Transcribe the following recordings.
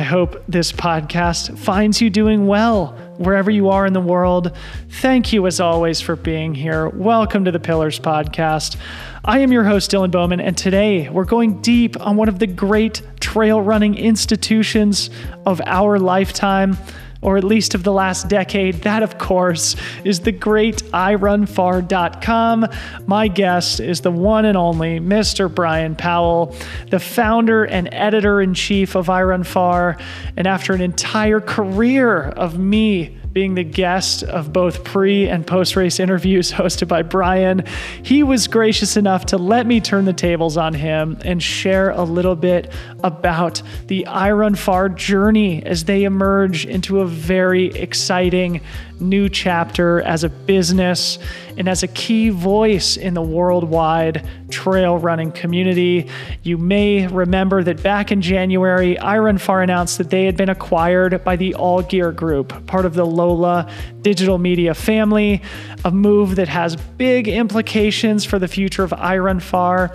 I hope this podcast finds you doing well wherever you are in the world. Thank you, as always, for being here. Welcome to the Pyllars Podcast. I am your host, Dylan Bowman, and today we're going deep on one of the great trail running institutions of our lifetime or at least of the last decade. That, of course, is the great iRunFar.com. My guest is the one and only Mr. Bryon Powell, the founder and editor in chief of iRunFar. And after an entire career of me being the guest of both pre and post race interviews hosted by Bryon. He was gracious enough to let me turn the tables on him and share a little bit about the iRunFar journey as they emerge into a very exciting new chapter as a business and as a key voice in the worldwide trail running community. You may remember that back in January, iRunFar announced that they had been acquired by the All Gear Group, part of the Lola digital media family, a move that has big implications for the future of iRunFar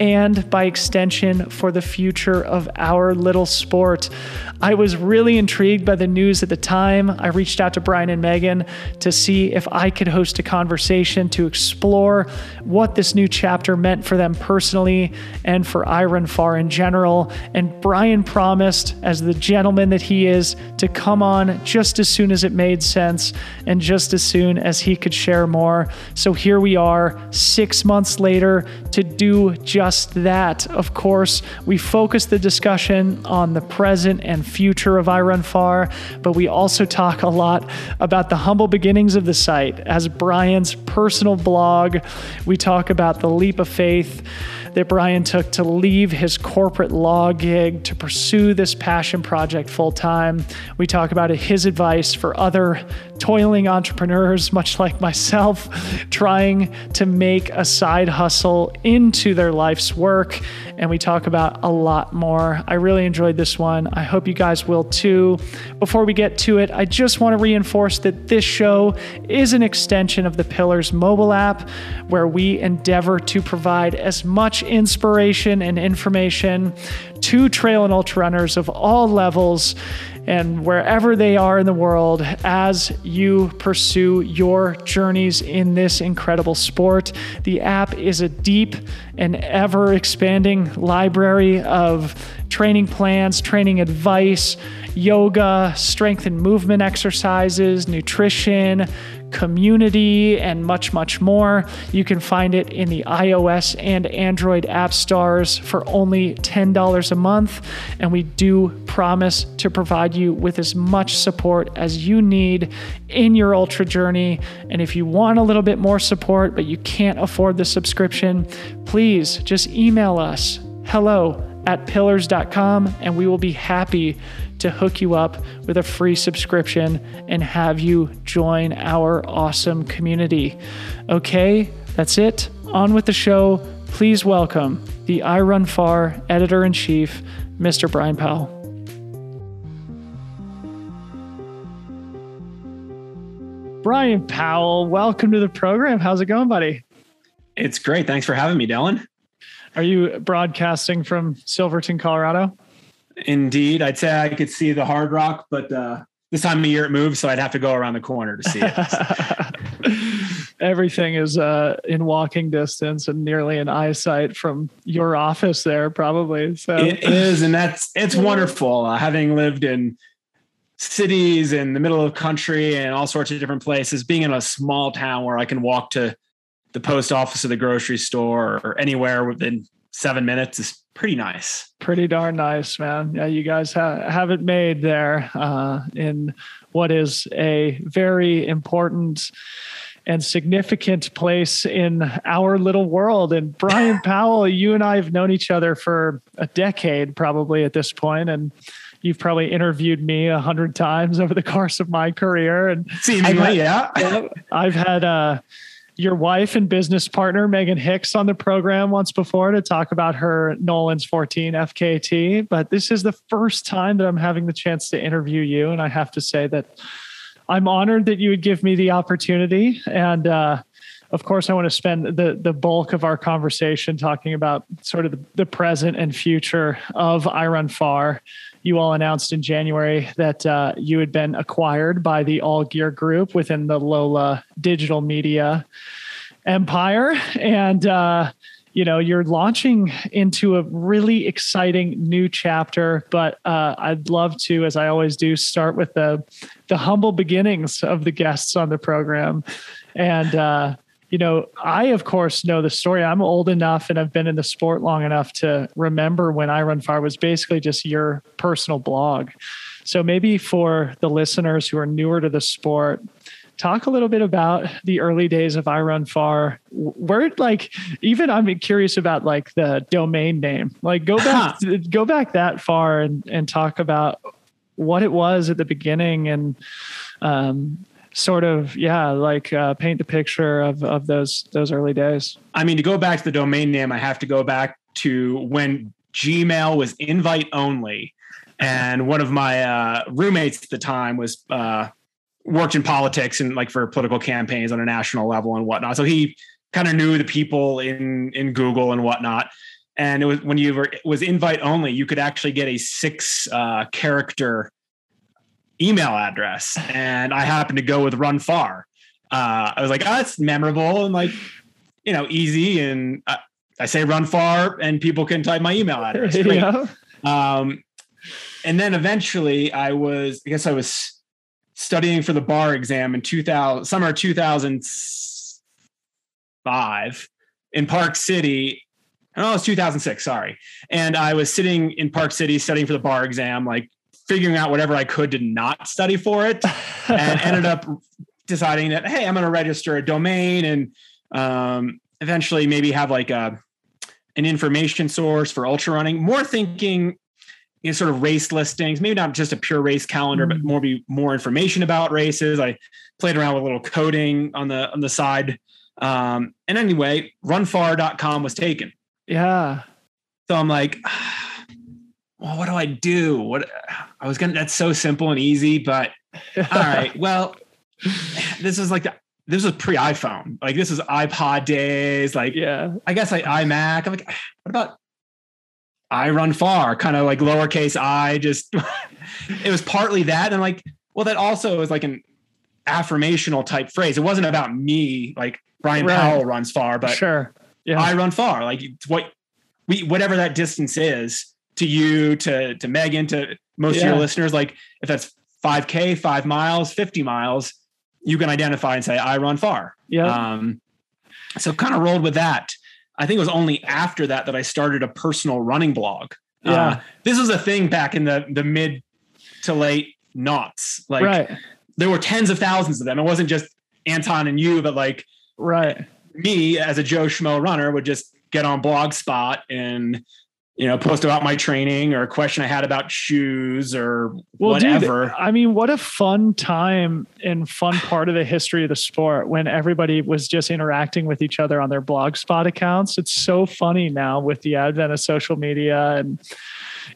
and by extension for the future of our little sport. I was really intrigued by the news at the time. I reached out to Bryon and Megan to see if I could host a conversation to explore what this new chapter meant for them personally and for iRunFar in general. And Bryon promised, as the gentleman that he is, to come on just as soon as it made sense and just as soon as he could share more. So here we are, six months later, to do just that. Of course, we focus the discussion on the present and future of iRunFar, but we also talk a lot about the humble beginnings of the site as Bryon's personal blog. We talk about the leap of faith that Bryon took to leave his corporate law gig to pursue this passion project full time. We talk about his advice for other toiling entrepreneurs, much like myself, trying to make a side hustle into their life's work. And we talk about a lot more. I really enjoyed this one. I hope you guys will too. Before we get to it, I just want to reinforce that this show is an extension of the Pyllars mobile app, where we endeavor to provide as much inspiration and information to trail and ultra runners of all levels and wherever they are in the world as you pursue your journeys in this incredible sport. The app is a deep and ever expanding library of training plans, training advice, yoga, strength and movement exercises, nutrition, community, and much, much more. You can find it in the iOS and Android app stores for only $10 a month. And we do promise to provide you with as much support as you need in your ultra journey. And if you want a little bit more support, but you can't afford the subscription, please just email us hello at pyllars.com and we will be happy to hook you up with a free subscription and have you join our awesome community. Okay, that's it. On with the show. Please welcome the iRunFar editor in chief, Mr. Bryon Powell. Bryon Powell, welcome to the program. How's it going, buddy? It's great. Thanks for having me, Dylan. Are you broadcasting from Silverton, Colorado? Indeed, I'd say I could see the Hardrock, but uh, this time of year it moves, so I'd have to go around the corner to see it. Everything is uh, in walking distance and nearly in eyesight from your office there, probably. So it is, and that's it's wonderful. Uh, having lived in cities in the middle of the country and all sorts of different places, being in a small town where I can walk to the post office or the grocery store or anywhere within seven minutes is pretty nice. Pretty darn nice, man. Yeah, you guys ha- have it made there uh, in what is a very important and significant place in our little world. And Bryon Powell, you and I have known each other for a decade, probably at this point, and you've probably interviewed me a hundred times over the course of my career. And seemingly, yeah, I've had. Uh, your wife and business partner, Megan Hicks, on the program once before to talk about her Nolan's 14 FKT. But this is the first time that I'm having the chance to interview you. And I have to say that I'm honored that you would give me the opportunity. And uh, of course, I want to spend the the bulk of our conversation talking about sort of the, the present and future of iRunFar. You all announced in January that uh, you had been acquired by the All Gear Group within the Lola Digital Media empire, and uh, you know you're launching into a really exciting new chapter but uh, i'd love to as i always do start with the the humble beginnings of the guests on the program. And uh, you know i of course know the story i'm old enough and i've been in the sport long enough to remember when iRunFar was basically just your personal blog so maybe for the listeners who are newer to the sport talk a little bit about the early days of iRunFar. Where like even I'm curious about like the domain name. Like go back go back that far and and talk about what it was at the beginning and um, sort of yeah like uh, paint the picture of of those those early days. I mean to go back to the domain name, I have to go back to when Gmail was invite only. And one of my uh, roommates at the time was uh, worked in politics and like for political campaigns on a national level and whatnot. So he kind of knew the people in in Google and whatnot. And it was when you were was invite only, you could actually get a six uh, character email address. And I happened to go with Run Far. Uh, I was like, oh, that's memorable and like, you know, easy. And I, I say Run Far, and people can type my email address. yeah. Um, and then eventually, I was, I guess I was studying for the bar exam in 2000 summer 2005 in Park City. Oh, was 2006. Sorry. And I was sitting in Park City studying for the bar exam, like figuring out whatever I could to not study for it, and ended up deciding that hey, I'm going to register a domain and um, eventually maybe have like a an information source for ultra running. More thinking you know, sort of race listings, maybe not just a pure race calendar, mm-hmm. but more be more information about races. I played around with a little coding on the on the side. Um, and anyway, runfar.com was taken. Yeah. So I'm like, well, what do I do? What I was gonna that's so simple and easy, but all right, well, this is like the this was pre iPhone. Like this is iPod days. Like, yeah, I guess like iMac. I'm like, what about I run far? kind of like lowercase i, just it was partly that. And like, well, that also is like an affirmational type phrase. It wasn't about me, like Bryon right. Powell runs far, but sure. Yeah. I run far. Like it's what we whatever that distance is to you, to to Megan, to most yeah. of your listeners, like if that's 5K, five miles, 50 miles, you can identify and say, I run far. Yeah. Um, so kind of rolled with that. I think it was only after that that I started a personal running blog. Uh, yeah. Uh, this was a thing back in the the mid to late knots. Like right. there were tens of thousands of them. It wasn't just Anton and you, but like right. Me as a Joe Schmo runner would just get on Blogspot and you know, post about my training or a question I had about shoes or well, whatever. Dude, I mean, what a fun time and fun part of the history of the sport when everybody was just interacting with each other on their blogspot accounts. It's so funny now with the advent of social media and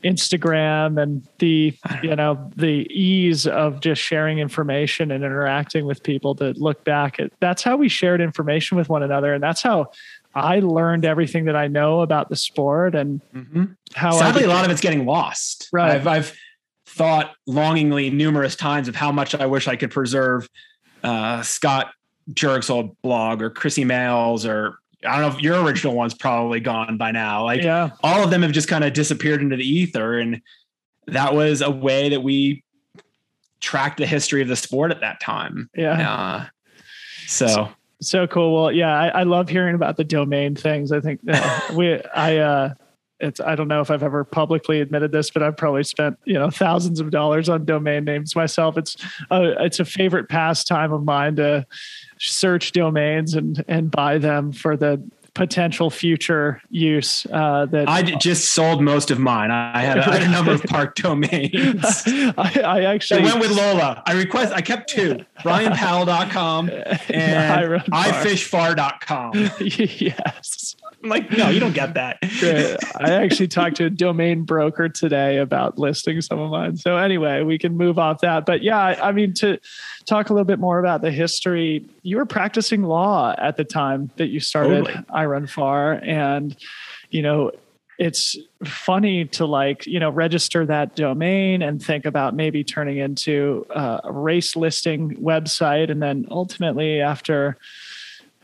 Instagram and the you know the ease of just sharing information and interacting with people to look back at that's how we shared information with one another and that's how I learned everything that I know about the sport and mm-hmm. how sadly a lot of it's getting lost. Right. I've, I've, thought longingly numerous times of how much I wish I could preserve uh, Scott Jurek's old blog or Krissy Moehl's or I don't know if your original one's probably gone by now. Like yeah. all of them have just kind of disappeared into the ether. And that was a way that we tracked the history of the sport at that time. Yeah. Uh, so so cool. Well, yeah, I, I love hearing about the domain things. I think uh, we, I, uh, it's, I don't know if I've ever publicly admitted this, but I've probably spent, you know, thousands of dollars on domain names myself. It's a, it's a favorite pastime of mine to search domains and, and buy them for the potential future use uh, that I just sold most of mine. I had a, I had a number of park domains. I, I, actually I went with Lola. I request I kept two, bryonpowell.com and ifishfar.com. yes. I'm like, no, you don't get that. I actually talked to a domain broker today about listing some of mine. So anyway, we can move off that. But yeah, I mean, to talk a little bit more about the history, you were practicing law at the time that you started totally. iRunFar, and you know, it's funny to like you know register that domain and think about maybe turning into a race listing website and then ultimately after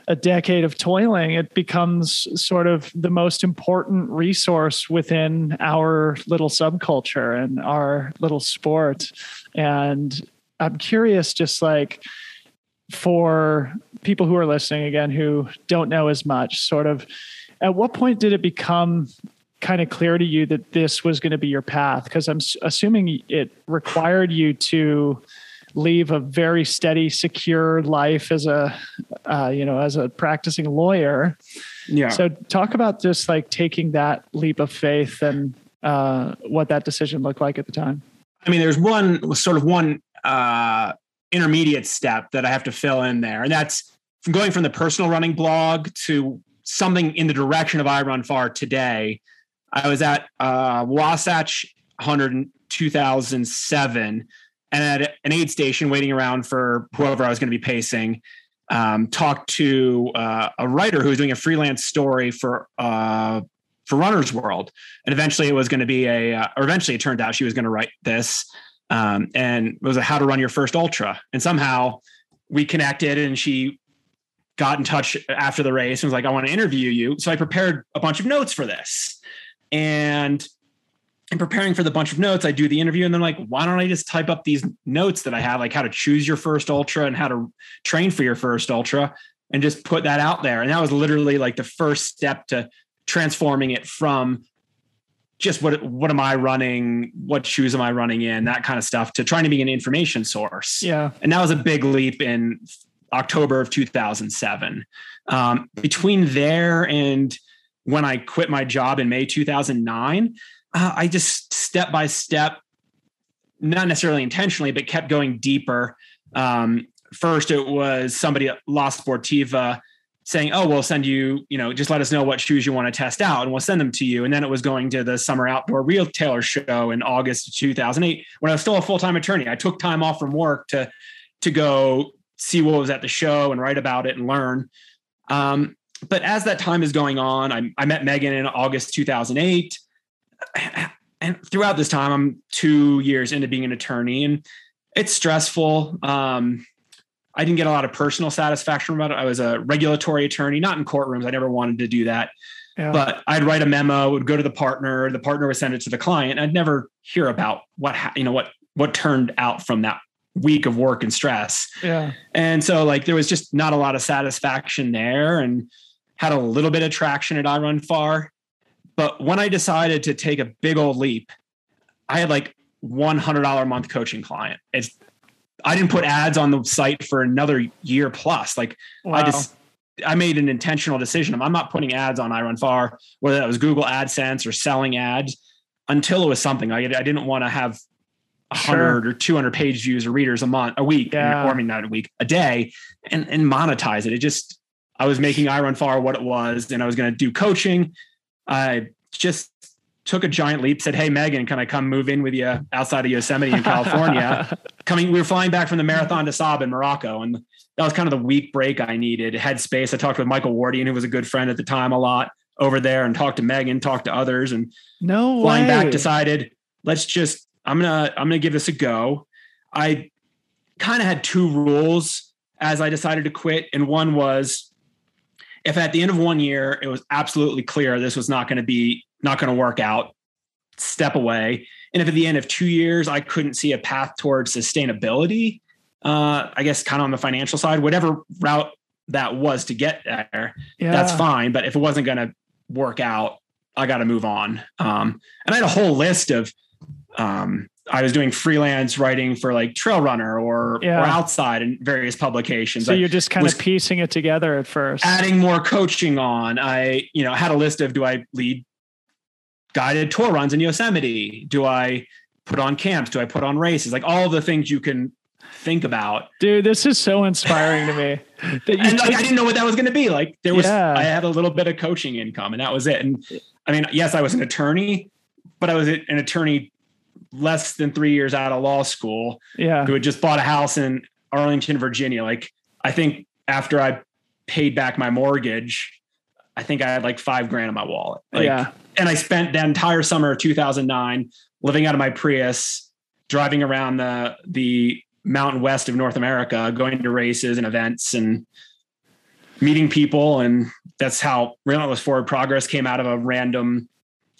a decade of toiling, it becomes sort of the most important resource within our little subculture and our little sport. And I'm curious, just like for people who are listening again who don't know as much, sort of at what point did it become kind of clear to you that this was going to be your path? Because I'm assuming it required you to leave a very steady, secure life as a, uh, you know, as a practicing lawyer. Yeah. So talk about just like taking that leap of faith and uh, what that decision looked like at the time. I mean, there's one sort of one uh, intermediate step that I have to fill in there, and that's from going from the personal running blog to something in the direction of iRunFar today. I was at uh, Wasatch 100 2007 and at an aid station waiting around for whoever I was going to be pacing. Um, talked to uh, a writer who was doing a freelance story for uh, for Runner's World, and eventually it was going to be a, uh, or eventually it turned out she was going to write this, um, and it was a how to run your first ultra, and somehow we connected, and she got in touch after the race and was like, I want to interview you. So I prepared a bunch of notes for this, and in preparing for the bunch of notes, I do the interview and then like, why don't I just type up these notes that I have, like how to choose your first ultra and how to train for your first ultra and just put that out there. And that was literally like the first step to transforming it from just what what am I running, what shoes am I running in, that kind of stuff, to trying to be an information source. Yeah. And that was a big leap in October of 2007. Um, between there and when I quit my job in May 2009, uh, I just step by step, not necessarily intentionally, but kept going deeper. Um, first, it was somebody at La Sportiva saying, "Oh, we'll send you, you know, just let us know what shoes you want to test out, and we'll send them to you." And then it was going to the Summer Outdoor Retailer Show in August of 2008, when I was still a full time attorney. I took time off from work to to go see what was at the show and write about it and learn. Um, but as that time is going on, I, I met Megan in August 2008 and throughout this time, I'm two years into being an attorney, and it's stressful. Um, I didn't get a lot of personal satisfaction about it. I was a regulatory attorney, not in courtrooms. I never wanted to do that. Yeah. But I'd write a memo, would go to the partner, the partner would send it to the client. I'd never hear about what ha- you know what what turned out from that week of work and stress. Yeah. And so like there was just not a lot of satisfaction there and had a little bit of traction at iRunFar. But when I decided to take a big old leap, I had like $100 a month coaching client. It's, I didn't put ads on the site for another year plus. Like wow. I just, I made an intentional decision. I'm not putting ads on iRunFar, whether that was Google AdSense or selling ads until it was something. I, I didn't want to have 100 sure. or 200 page views or readers a month, a week, yeah. or I mean, not a week, a day and, and monetize it. It just, I was making iRunFar what it was and I was going to do coaching I just took a giant leap, said, Hey, Megan, can I come move in with you outside of Yosemite in California? Coming, we were flying back from the Marathon des Sables in Morocco. And that was kind of the week break I needed. Headspace. I talked with Michael Wardian, who was a good friend at the time, a lot over there and talked to Megan, talked to others. And no flying way. back, decided, let's just, I'm going to, I'm going to give this a go. I kind of had two rules as I decided to quit. And one was if at the end of one year it was absolutely clear this was not going to be not going to work out, step away. And if at the end of two years I couldn't see a path towards sustainability, uh, I guess kind of on the financial side, whatever route that was to get there, yeah. that's fine. But if it wasn't going to work out, I got to move on. Um, and I had a whole list of um, I was doing freelance writing for like Trail Runner or, yeah. or outside in various publications. So you're just kind of piecing it together at first. Adding more coaching on. I, you know, had a list of do I lead guided tour runs in Yosemite? Do I put on camps? Do I put on races? Like all the things you can think about. Dude, this is so inspiring to me. That and like, I didn't know what that was going to be. Like there was, yeah. I had a little bit of coaching income, and that was it. And I mean, yes, I was an attorney, but I was an attorney less than three years out of law school. Yeah, who had just bought a house in Arlington, Virginia. Like I think after I paid back my mortgage, I think I had like five grand in my wallet. Like, yeah. And I spent the entire summer of 2009 living out of my Prius, driving around the the mountain west of North America, going to races and events and meeting people. And that's how Relentless Forward Progress came out of a random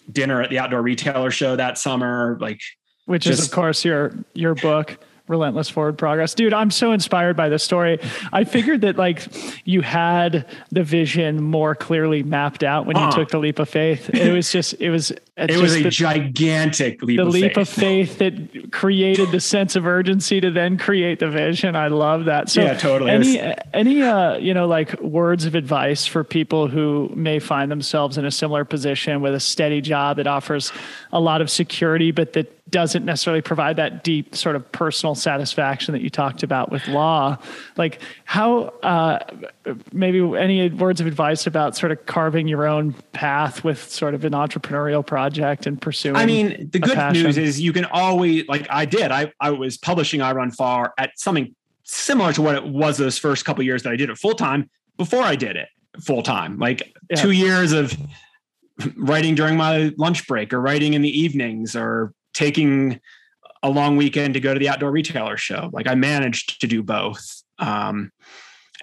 dinner at the outdoor retailer show that summer. Like, which just, is of course your your book relentless forward progress. Dude i'm so inspired by this story. I figured that like you had the vision more clearly mapped out when uh you took the leap of faith. It was just it was it was a the, gigantic leap the of leap faith. of faith that created the sense of urgency to then create the vision i love that so yeah totally any any uh you know like words of advice for people who may find themselves in a similar position with a steady job that offers a lot of security but that doesn't necessarily provide that deep sort of personal satisfaction that you talked about with law. Like how, uh, maybe any words of advice about sort of carving your own path with sort of an entrepreneurial project and pursuing. I mean, the good news is you can always, like I did, I, I was publishing iRunFar at something similar to what it was those first couple years that I did it full time before I did it full time, like yeah. two years of writing during my lunch break or writing in the evenings or taking a long weekend to go to the outdoor retailer show. Like I managed to do both. Um,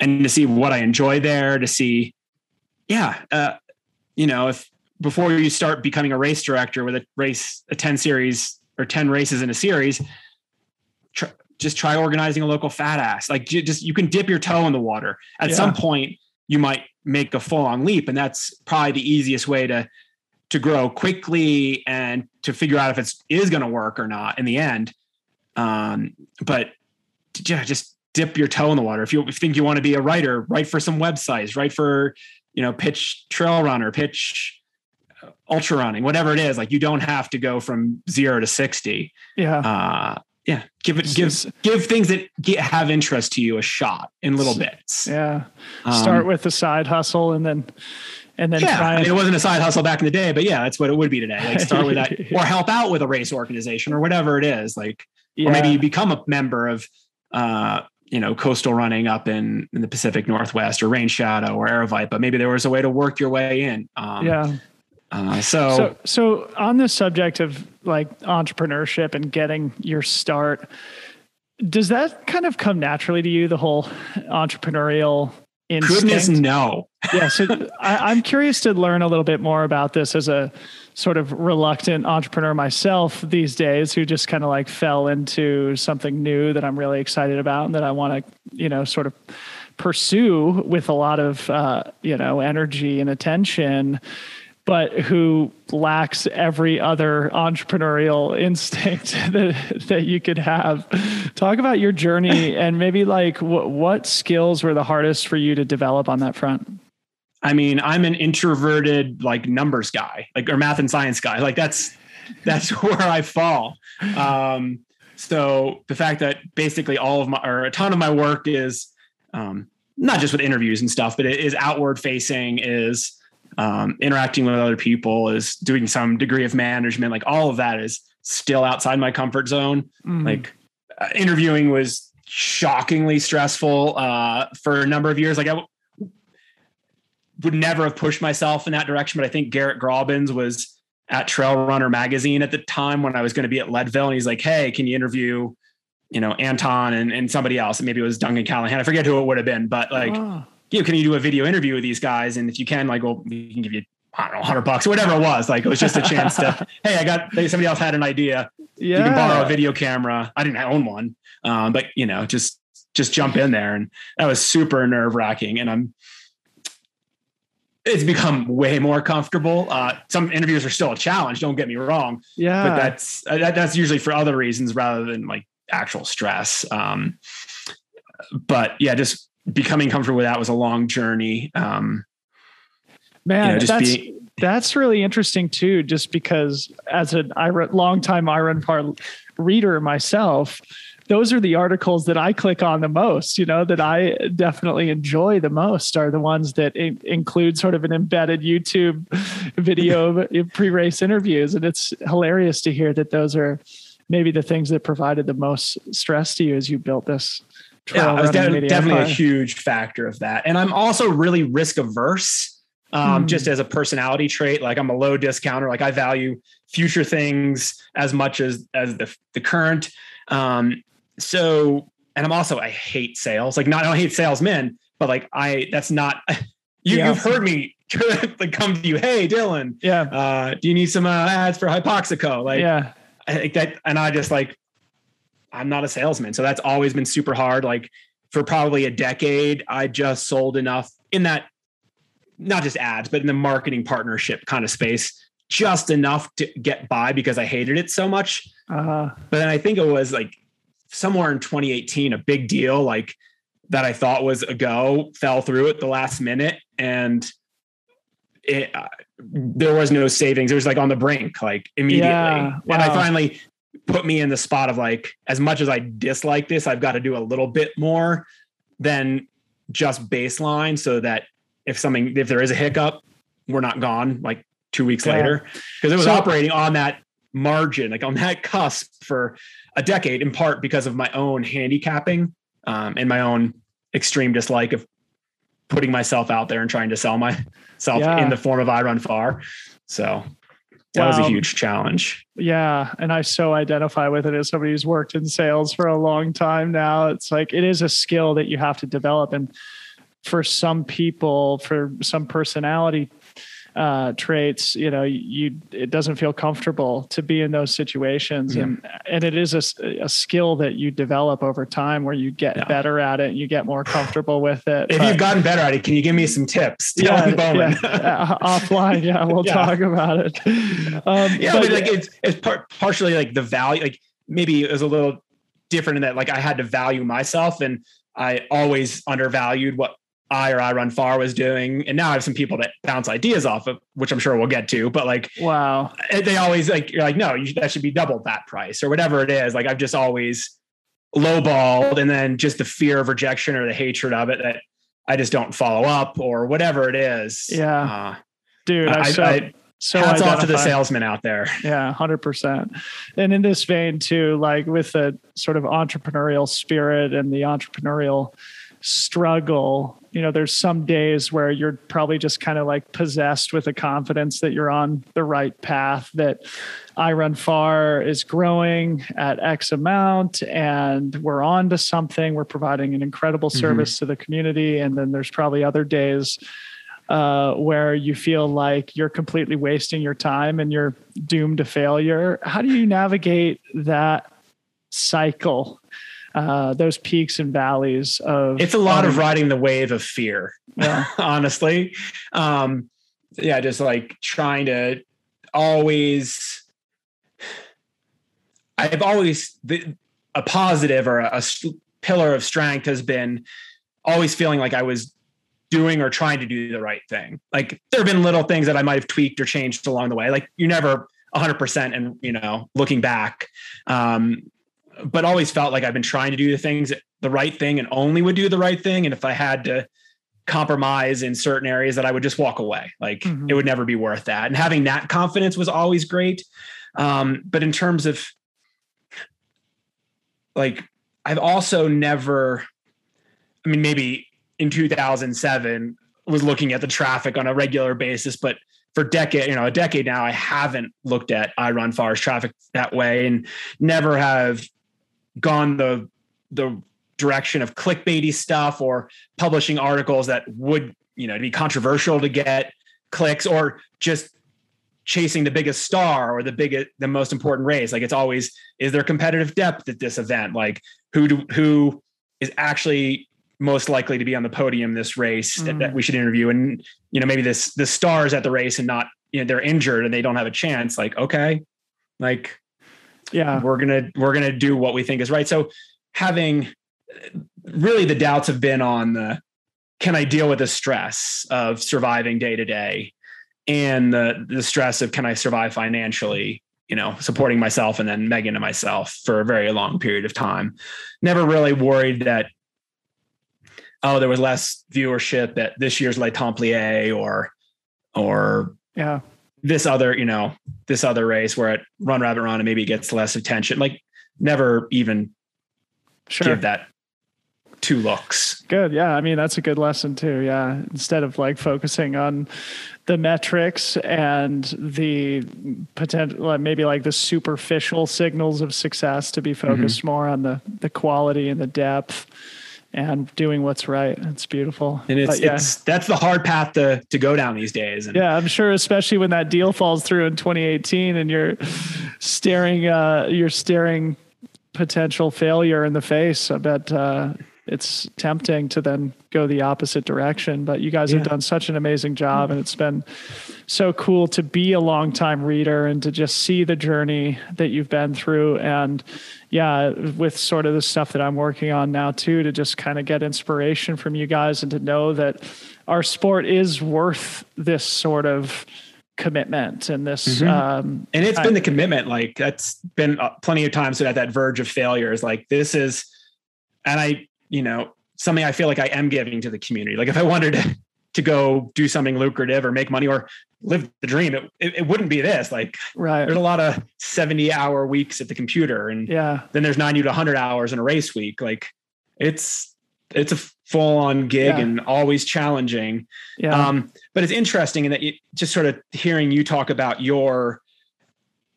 and to see what I enjoy there, to see, yeah, uh, you know, if before you start becoming a race director with a race, a 10 series or 10 races in a series, try, just try organizing a local fat ass. Like just, you can dip your toe in the water. At yeah. some point, you might make a full on leap. And that's probably the easiest way to to grow quickly and to figure out if it is going to work or not in the end. Um, but yeah, just dip your toe in the water. If you think you want to be a writer, write for some websites, write for, you know, pitch trail runner, pitch ultra running, whatever it is. Like you don't have to go from zero to 60. Yeah. Uh, yeah. Give it, give, give things that get, have interest to you a shot in little bits. Yeah. Start um, with the side hustle and then, and then yeah, try I mean, it wasn't a side hustle back in the day, but yeah, that's what it would be today. Like start with that or help out with a race organization or whatever it is. Like, yeah. or maybe you become a member of, uh, you know, coastal running up in, in the Pacific Northwest or Rain Shadow or Aravaipa, but maybe there was a way to work your way in. Um, yeah. Uh, so, so, so on the subject of like entrepreneurship and getting your start, does that kind of come naturally to you? The whole entrepreneurial instinct? Goodness, no. yeah. So I, am curious to learn a little bit more about this as a sort of reluctant entrepreneur myself these days who just kind of like fell into something new that I'm really excited about and that I want to, you know, sort of pursue with a lot of, uh, you know, energy and attention but who lacks every other entrepreneurial instinct that that you could have. Talk about your journey and maybe like what what skills were the hardest for you to develop on that front. I mean, I'm an introverted like numbers guy, like or math and science guy. Like that's that's where I fall. Um, so the fact that basically all of my or a ton of my work is um, not just with interviews and stuff, but it is outward facing, is um, interacting with other people, is doing some degree of management. Like all of that is still outside my comfort zone. Mm. Like uh, interviewing was shockingly stressful uh, for a number of years. Like I w- would never have pushed myself in that direction, but I think Garett Graubins was at Trail Runner magazine at the time when I was going to be at Leadville, and he's like, "Hey, can you interview?" You know, Anton and, and somebody else. And maybe it was Duncan Callahan. I forget who it would have been, but like, oh you know, can you do a video interview with these guys? And if you can, like, well, we can give you, I don't know, hundred bucks or whatever it was. Like, it was just a chance to, hey, I got, somebody else had an idea. Yeah. You can borrow a video camera. I didn't own one. Um, but you know, just, just jump in there. And that was super nerve wracking. And I'm, it's become way more comfortable. Uh, some interviews are still a challenge. Don't get me wrong. Yeah. But that's, uh, that, that's usually for other reasons rather than like actual stress. Um, but yeah, just becoming comfortable with that was a long journey. Um, Man, you know, that's that's really interesting too. Just because as a I long time iRunFar reader myself, those are the articles that I click on the most, you know, that I definitely enjoy the most are the ones that include sort of an embedded YouTube video pre-race interviews. And it's hilarious to hear that those are maybe the things that provided the most stress to you as you built this. Yeah, it was de- definitely a huge factor of that. And I'm also really risk averse. Um, mm. just as a personality trait, like I'm a low discounter. Like I value future things as much as as the the current. Um, so and I'm also I hate sales. Like not I don't hate salesmen, but like I that's not you, yeah. you've heard me like come to you, hey Dylan, yeah, uh, do you need some uh, ads for Hypoxico? Like yeah, I think that and I just like I'm not a salesman. So that's always been super hard. Like for probably a decade, I just sold enough in that not just ads, but in the marketing partnership kind of space, just enough to get by because I hated it so much. Uh-huh. But then I think it was like somewhere in 2018, a big deal like that I thought was a go fell through at the last minute, and it uh, there was no savings. It was like on the brink, like immediately. Yeah, wow. And I finally put me in the spot of like, as much as I dislike this, I've got to do a little bit more than just baseline, so that if something if there is a hiccup, we're not gone like two weeks yeah. later because it was so, operating on that margin, like on that cusp for a decade, in part because of my own handicapping um, and my own extreme dislike of putting myself out there and trying to sell myself yeah. in the form of iRunFar. So that was a um, huge challenge. Yeah. And I so identify with it as somebody who's worked in sales for a long time now. It's like it is a skill that you have to develop. And for some people, for some personality uh, traits, you know, you it doesn't feel comfortable to be in those situations, yeah. and and it is a, a skill that you develop over time where you get yeah. better at it, you get more comfortable with it. If but, you've gotten better at it, can you give me some tips? Yeah, yeah uh, offline, yeah, we'll talk about it. Um, yeah, but, but like it's it's par- partially like the value, like maybe it was a little different in that like I had to value myself and I always undervalued what I or iRunFar was doing. And now I have some people that bounce ideas off of, which I'm sure we'll get to. But like, wow, eh, they always like, you're like, no, you, that should be double that price or whatever it is. Like, I've just always lowballed and then just the fear of rejection or the hatred of it that I just don't follow up or whatever it is. Yeah. Uh, Dude, I, I, so, I, so hats off to the salesman out there. Yeah, hundred percent. And in this vein too, like with the sort of entrepreneurial spirit and the entrepreneurial struggle you know there's some days where you're probably just kind of like possessed with a confidence that you're on the right path that i run far is growing at x amount and we're on to something we're providing an incredible mm-hmm. service mm-hmm. to the community and then there's probably other days uh, where you feel like you're completely wasting your time and you're doomed to failure how do you navigate that cycle uh, those peaks and valleys of it's a lot um, of riding the wave of fear yeah. honestly. Um, yeah just like trying to always i've always the, a positive or a, a pillar of strength has been always feeling like i was doing or trying to do the right thing. Like there have been little things that i might have tweaked or changed along the way. Like you're never 100% and you know looking back um, but always felt like I've been trying to do the things the right thing and only would do the right thing. And if I had to compromise in certain areas that I would just walk away, like mm-hmm. it would never be worth that. And having that confidence was always great. Um, but in terms of like, I've also never, I mean, maybe in 2007 was looking at the traffic on a regular basis, but for decade, you know, a decade now, I haven't looked at iRunFar's traffic that way and never have gone the the direction of clickbaity stuff or publishing articles that would you know to be controversial to get clicks or just chasing the biggest star or the biggest the most important race. Like it's always is there competitive depth at this event? Like who do, who is actually most likely to be on the podium this race mm. that, that, we should interview? And you know maybe this the stars at the race and not you know they're injured and they don't have a chance. Like okay. Like yeah. we're gonna we're gonna do what we think is right. So having really the doubts have been on the can i deal with the stress of surviving day to day? And the the stress of can i survive financially you know, supporting myself and then Megan and myself for a very long period of time. Never really worried that, oh, there was less viewership at this year's Le Templier or, or yeah, this other, you know, this other race where it Run Rabbit Run and maybe it gets less attention. Like never even sure. give that two looks. Good. Yeah. I mean, that's a good lesson too. Yeah. Instead of like focusing on the metrics and the potential, maybe like the superficial signals of success to be mm-hmm. focused mm-hmm. more on the, the quality and the depth and doing what's right. It's beautiful. And it's, yeah. it's that's the hard path to to go down these days. And yeah, I'm sure, especially when that deal falls through in 2018 and you're staring, uh, you're staring potential failure in the face. I bet uh, it's tempting to then go the opposite direction. But you guys yeah. have done such an amazing job, and it's been so cool to be a longtime reader and to just see the journey that you've been through. And yeah, with sort of the stuff that I'm working on now too, to just kind of get inspiration from you guys and to know that our sport is worth this sort of commitment and this mm-hmm. um and it's I, been the commitment like that's been uh, plenty of times at that verge of failure is like this is and i you know, something I feel like I am giving to the community. Like if I wanted to, to go do something lucrative or make money or live the dream, it, it, it, wouldn't be this. Like right. there's a lot of 70 hour weeks at the computer and yeah. then there's 90 to 100 hours in a race week. Like it's, it's a full on gig yeah. and always challenging. Yeah. Um, but it's interesting in that you, just sort of hearing you talk about your,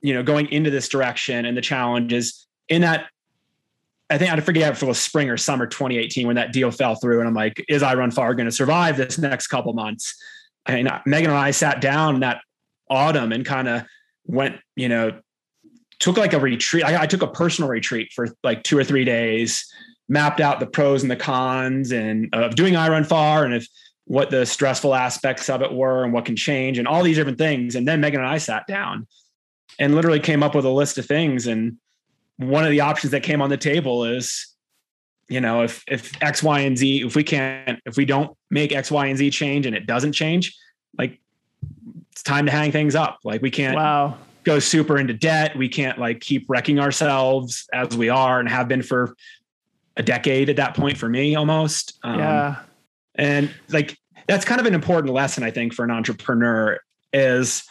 you know, going into this direction and the challenges in that I think I forget if it was spring or summer 2018 when that deal fell through. And I'm like, is iRunFar going to survive this next couple months? And Megan and I sat down that autumn and kind of went, you know, took like a retreat. I, I, took a personal retreat for like two or three days, mapped out the pros and the cons and of doing iRunFar and if what the stressful aspects of it were and what can change and all these different things. And then Megan and I sat down and literally came up with a list of things and one of the options that came on the table is you know if if x y and z if we can't if we don't make x y and z change and it doesn't change like it's time to hang things up. Like we can't wow. go super into debt. We can't like keep wrecking ourselves as we are and have been for a decade at that point for me almost. Um, yeah. and like that's kind of an important lesson i think for an entrepreneur is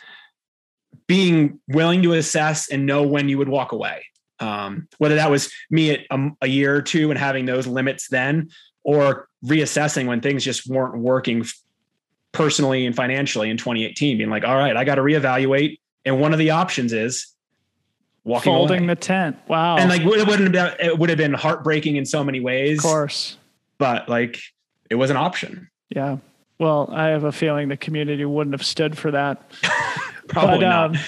being willing to assess and know when you would walk away um, whether that was me at a, a, year or two and having those limits then, or reassessing when things just weren't working personally and financially in 2018, being like, all right, I got to reevaluate. And one of the options is walking folding away. the tent. Wow. And like it wouldn't have been, it would have been heartbreaking in so many ways. Of course. But like it was an option. Yeah. Well, I have a feeling the community wouldn't have stood for that. Probably but, not. Um,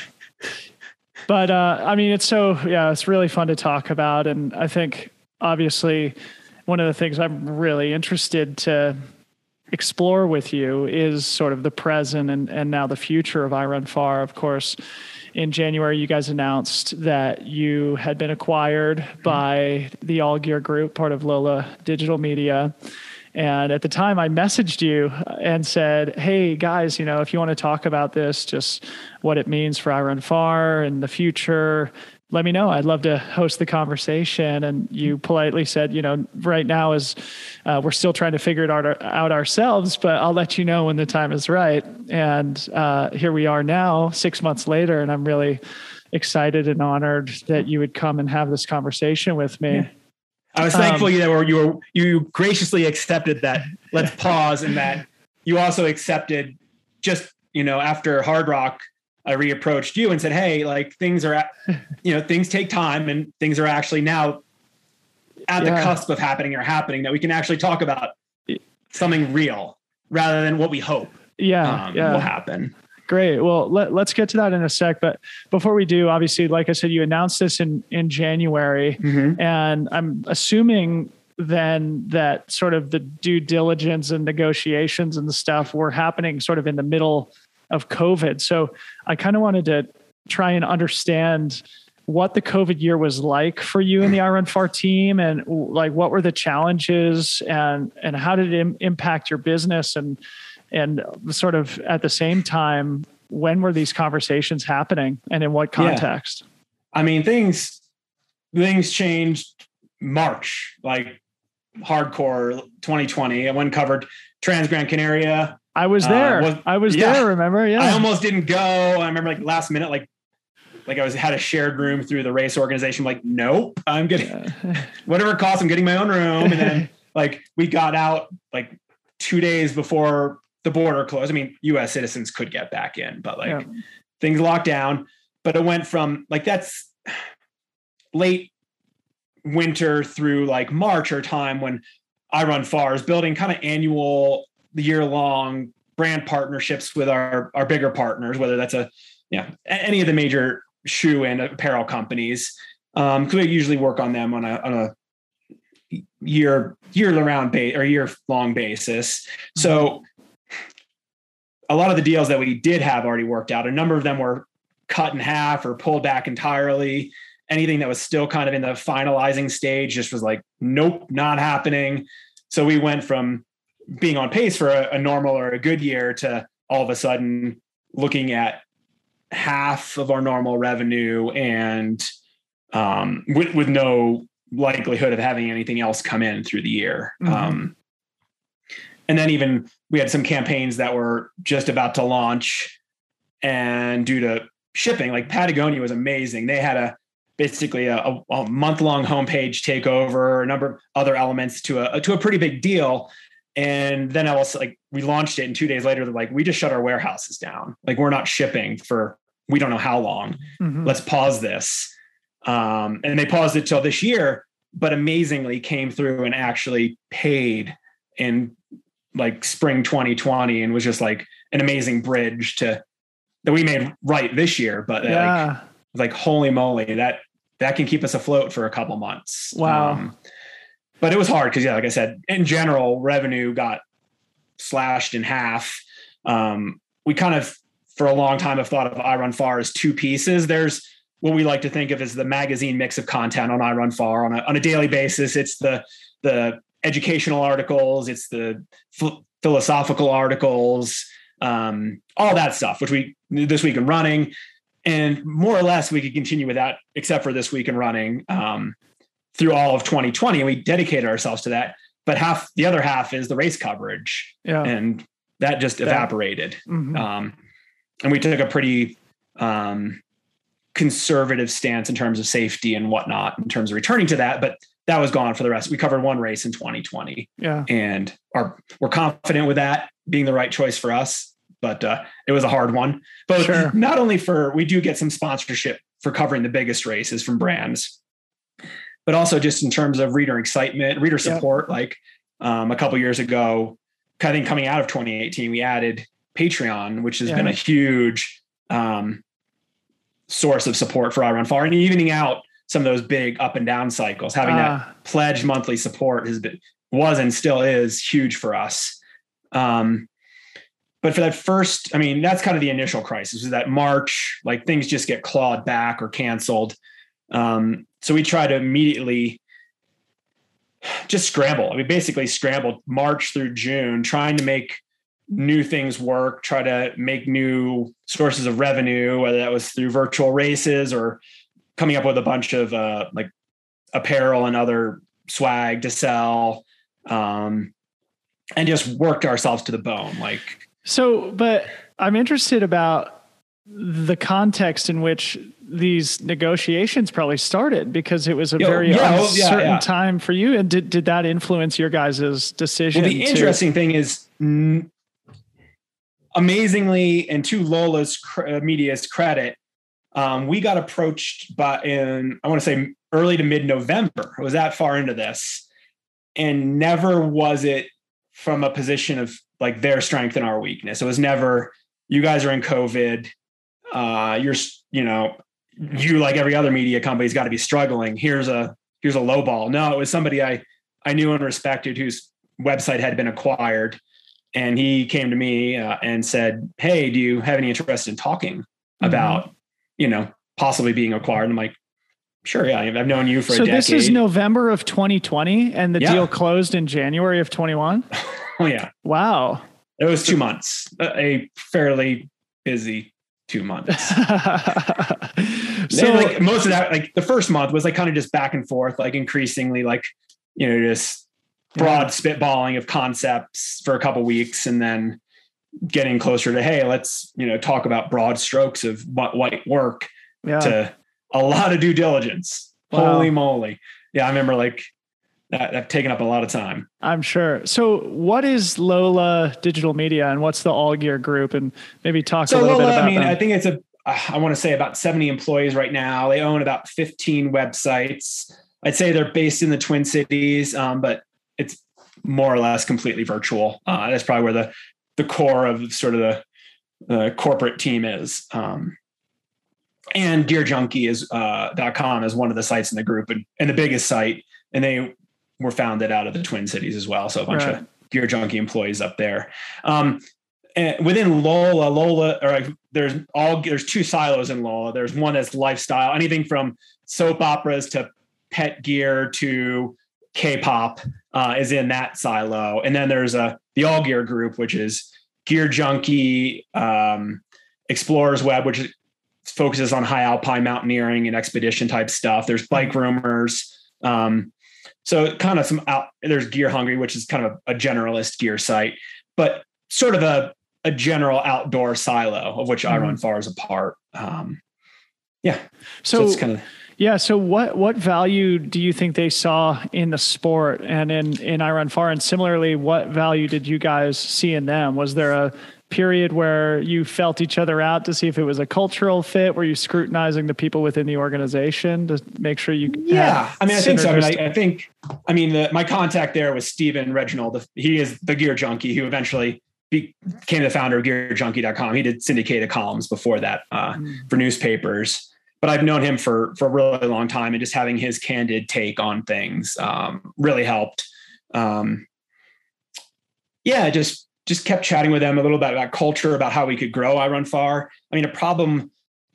but uh, I mean, it's so yeah, it's really fun to talk about, and I think obviously one of the things I'm really interested to explore with you is sort of the present and and now the future of iRunFar. Of course, in January, you guys announced that you had been acquired mm-hmm. by the All Gear Group, part of Lola Digital Media. And at the time, I messaged you and said, Hey, guys, you know, if you want to talk about this, just what it means for iRunFar and the future, let me know. I'd love to host the conversation. And you politely said, you know, right now is uh, we're still trying to figure it out, out, ourselves, but I'll let you know when the time is right. And uh, here we are now, six months later, and I'm really excited and honored that you would come and have this conversation with me. Yeah. I was thankful um, you know you were you graciously accepted that. Let's pause and that you also accepted just you know after Hardrock, I reapproached you and said, hey, like things are you know things take time and things are actually now at yeah. the cusp of happening or happening that we can actually talk about something real rather than what we hope yeah, um, yeah. will happen. Great. Well, let, us get to that in a sec. But before we do, obviously, like I said, you announced this in in January, mm-hmm. and I'm assuming then that sort of the due diligence and negotiations and stuff were happening sort of in the middle of COVID. So I kind of wanted to try and understand what the COVID year was like for you and the iRunFar team, and like what were the challenges, and and how did it Im- impact your business and and sort of at the same time when were these conversations happening and in what context? Yeah. I mean, things things changed March, like hardcore 2020. I went covered Trans Gran Canaria. I was uh, there. Uh, was, I was yeah, there. Remember? Yeah. I almost didn't go. I remember like last minute, like like I was had a shared room through the race organization. like, nope, I'm getting yeah. whatever it costs. I'm getting my own room. And then like we got out like two days before the border closed. I mean, U.S. citizens could get back in, but like yeah. things locked down. But it went from like that's late winter through like March or time when iRunFar is building kind of annual, year long brand partnerships with our our bigger partners, whether that's a yeah any of the major shoe and apparel companies. Um, because we usually work on them on a on a year year around base or year long basis. So mm-hmm. A lot of the deals that we did have already worked out. A number of them were cut in half or pulled back entirely. Anything that was still kind of in the finalizing stage just was like, nope, not happening. So we went from being on pace for a, a normal or a good year to all of a sudden looking at half of our normal revenue and um, with, with no likelihood of having anything else come in through the year. Mm-hmm. Um, and then even we had some campaigns that were just about to launch and due to shipping, like Patagonia was amazing. They had a basically a, a month long homepage takeover, a number of other elements to a to a pretty big deal. And then I was like, we launched it, and two days later, they're like, we just shut our warehouses down. Like we're not shipping for we don't know how long. Mm-hmm. Let's pause this. Um, and they paused it till this year, but amazingly came through and actually paid in like spring 2020 and was just like an amazing bridge to that we made right this year. But yeah. like, like holy moly, that that can keep us afloat for a couple months. Wow. Um, but it was hard because yeah, like I said, in general, revenue got slashed in half. Um, we kind of for a long time have thought of iRunFar as two pieces. There's what we like to think of as the magazine mix of content on iRunFar on a, on a daily basis. It's the the educational articles, it's the philosophical articles, um, all that stuff, which we this week in running, and more or less we could continue with that, except for this week in running um, through all of 2020, and we dedicated ourselves to that. But half the other half is the race coverage, yeah. and that just evaporated. Mm-hmm. Um, and we took a pretty um, conservative stance in terms of safety and whatnot in terms of returning to that but that was gone for the rest we covered one race in 2020 yeah and are we're confident with that being the right choice for us but uh, it was a hard one but sure. not only for we do get some sponsorship for covering the biggest races from brands but also just in terms of reader excitement reader support yeah. like um, a couple years ago i think coming out of 2018 we added Patreon, which has yeah. been a huge um, source of support for iRunFar and evening out some of those big up and down cycles. Having uh, that pledge monthly support has been was and still is huge for us. Um, but for that first, I mean, that's kind of the initial crisis. Is that March, like things just get clawed back or canceled. Um, so we try to immediately just scramble. I mean, basically scrambled March through June, trying to make new things work, try to make new sources of revenue, whether that was through virtual races or coming up with a bunch of uh, like apparel and other swag to sell, um, and just worked ourselves to the bone. Like so, but I'm interested about the context in which these negotiations probably started because it was a very yeah, uncertain yeah, yeah. time for you. And did, did that influence your guys' decision? Well, the to- interesting thing is amazingly, and to Lola's uh, media's credit, um, we got approached by in I want to say early to mid November. It was that far into this, and never was it from a position of like their strength and our weakness. It was never you guys are in COVID. Uh, you're you know you like every other media company's got to be struggling. Here's a here's a low ball. No, it was somebody I I knew and respected whose website had been acquired and he came to me uh, and said, "Hey, do you have any interest in talking mm-hmm. about, you know, possibly being acquired?" And I'm like, "Sure, yeah, I've known you for so a decade." So this is November of 2020, and the yeah. deal closed in January of 21. oh yeah, wow, it was two months, a fairly busy two months. so like most of that, like the first month was like kind of just back and forth, like increasingly like, you know, just broad yeah. spitballing of concepts for a couple weeks and then getting closer to, Hey, let's, you know, talk about broad strokes of what might work yeah. to a lot of due diligence. Wow. Holy moly. Yeah. I remember like that, that taken up a lot of time. I'm sure. So, what is Lola Digital Media, and what's the All Gear Group? And maybe talk so a little Lola, bit about. I mean, them. I think it's a. I want to say about 70 employees right now. They own about 15 websites. I'd say they're based in the Twin Cities, um, but it's more or less completely virtual. Uh, that's probably where the the core of sort of the, the corporate team is. Um, and GearJunkie is uh, .com is one of the sites in the group and, and the biggest site. And they were founded out of the Twin Cities as well. So a bunch right. of GearJunkie employees up there. Um, and within Lola, Lola, or there's all there's two silos in Lola. There's one that's lifestyle, anything from soap operas to pet gear to K-pop uh, is in that silo, and then there's a the All Gear group, which is GearJunkie, um, ExplorersWeb, which focuses on high alpine mountaineering and expedition type stuff. There's bike rumors. Um, so kind of some out there's GearHungry, which is kind of a, a generalist gear site, but sort of a, a general outdoor silo of which mm-hmm. iRunFar as a part. Um, yeah. So, so it's kind of yeah. So what what value do you think they saw in the sport and in in iRunFar? And similarly, what value did you guys see in them? Was there a period where you felt each other out to see if it was a cultural fit? Were you scrutinizing the people within the organization to make sure you? Yeah, I mean, I think so. I, mean, I, I think, I mean, the, my contact there was Stephen Regenold. He is the gear junkie who eventually became the founder of GearJunkie.com. He did syndicated columns before that uh, mm. for newspapers. But I've known him for for a really long time, and just having his candid take on things um, really helped. Um, yeah, just just kept chatting with them a little bit about culture, about how we could grow iRunFar. I mean, a problem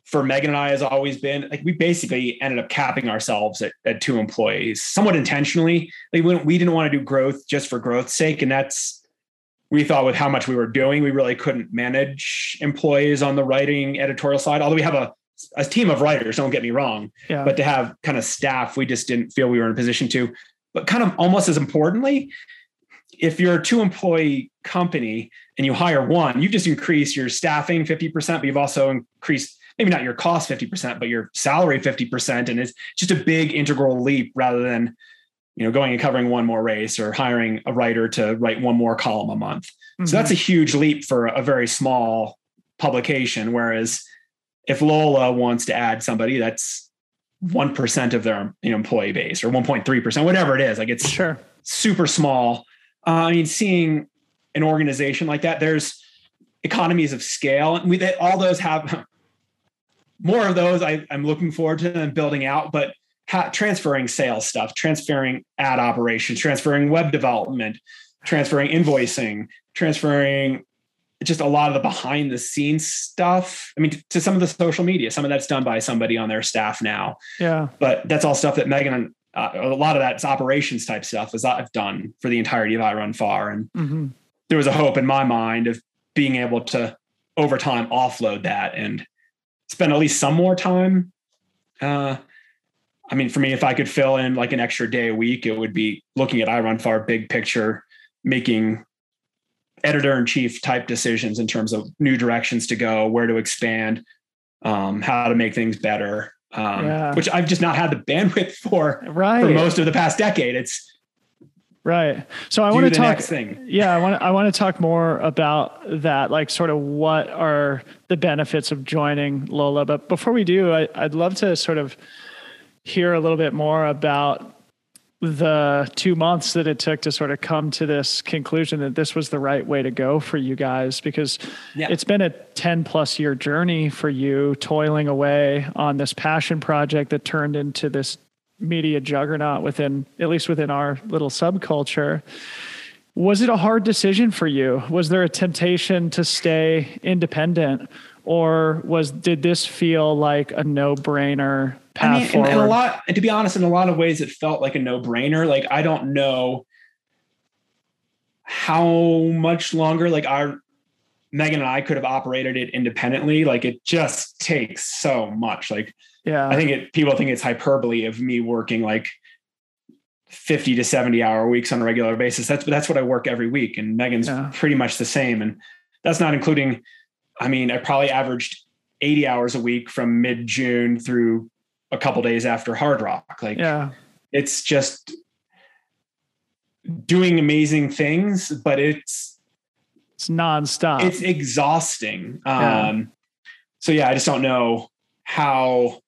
for Megan and I has always been like we basically ended up capping ourselves at, at two employees, somewhat intentionally. Like we, we didn't want to do growth just for growth's sake, and that's we thought with how much we were doing, we really couldn't manage employees on the writing editorial side. Although we have a a team of writers, don't get me wrong, yeah. but to have kind of staff, we just didn't feel we were in a position to. But kind of almost as importantly, if you're a two employee company and you hire one, you've just increase your staffing 50%, but you've also increased maybe not your cost 50%, but your salary 50%. And it's just a big integral leap rather than, you know, going and covering one more race or hiring a writer to write one more column a month. Mm-hmm. So that's a huge leap for a very small publication. Whereas if Lola wants to add somebody, that's 1% of their employee base or 1.3%, whatever it is. Like it's sure super small. Uh, I mean, seeing an organization like that, there's economies of scale, and we they, all those have more of those. I, am looking forward to them building out, but ha- transferring sales stuff, transferring ad operations, transferring web development, transferring invoicing, transferring just a lot of the behind the scenes stuff. I mean, to some of the social media, some of that's done by somebody on their staff now. Yeah. But that's all stuff that Megan uh, a lot of that's operations type stuff as I've done for the entirety of iRunFar. And mm-hmm. there was a hope in my mind of being able to over time offload that and spend at least some more time. Uh, I mean, for me, if I could fill in like an extra day a week, it would be looking at iRunFar big picture, making editor in chief type decisions in terms of new directions to go, where to expand, um, how to make things better um, yeah. which I've just not had the bandwidth for right. for most of the past decade. It's right. So I want to talk. Thing. Yeah, I want I want to talk more about that, like sort of what are the benefits of joining Lola. But before we do, I, I'd love to sort of hear a little bit more about the two months that it took to sort of come to this conclusion that this was the right way to go for you guys because yeah. it's been a 10 plus year journey for you toiling away on this passion project that turned into this media juggernaut within at least within our little subculture was it a hard decision for you was there a temptation to stay independent or was did this feel like a no-brainer path I mean, forward? And, and a lot, and to be honest, in a lot of ways, it felt like a no-brainer. Like I don't know how much longer. Like our Megan and I could have operated it independently. Like it just takes so much. Like, yeah, I think it, people think it's hyperbole of me working like 50 to 70 hour weeks on a regular basis. That's, that's what I work every week. And Megan's yeah. pretty much the same. And that's not including, I mean, I probably averaged 80 hours a week from mid June through a couple days after Hardrock. Like, yeah, it's just doing amazing things, but it's it's nonstop. It's exhausting. Yeah. Um, so yeah, I just don't know how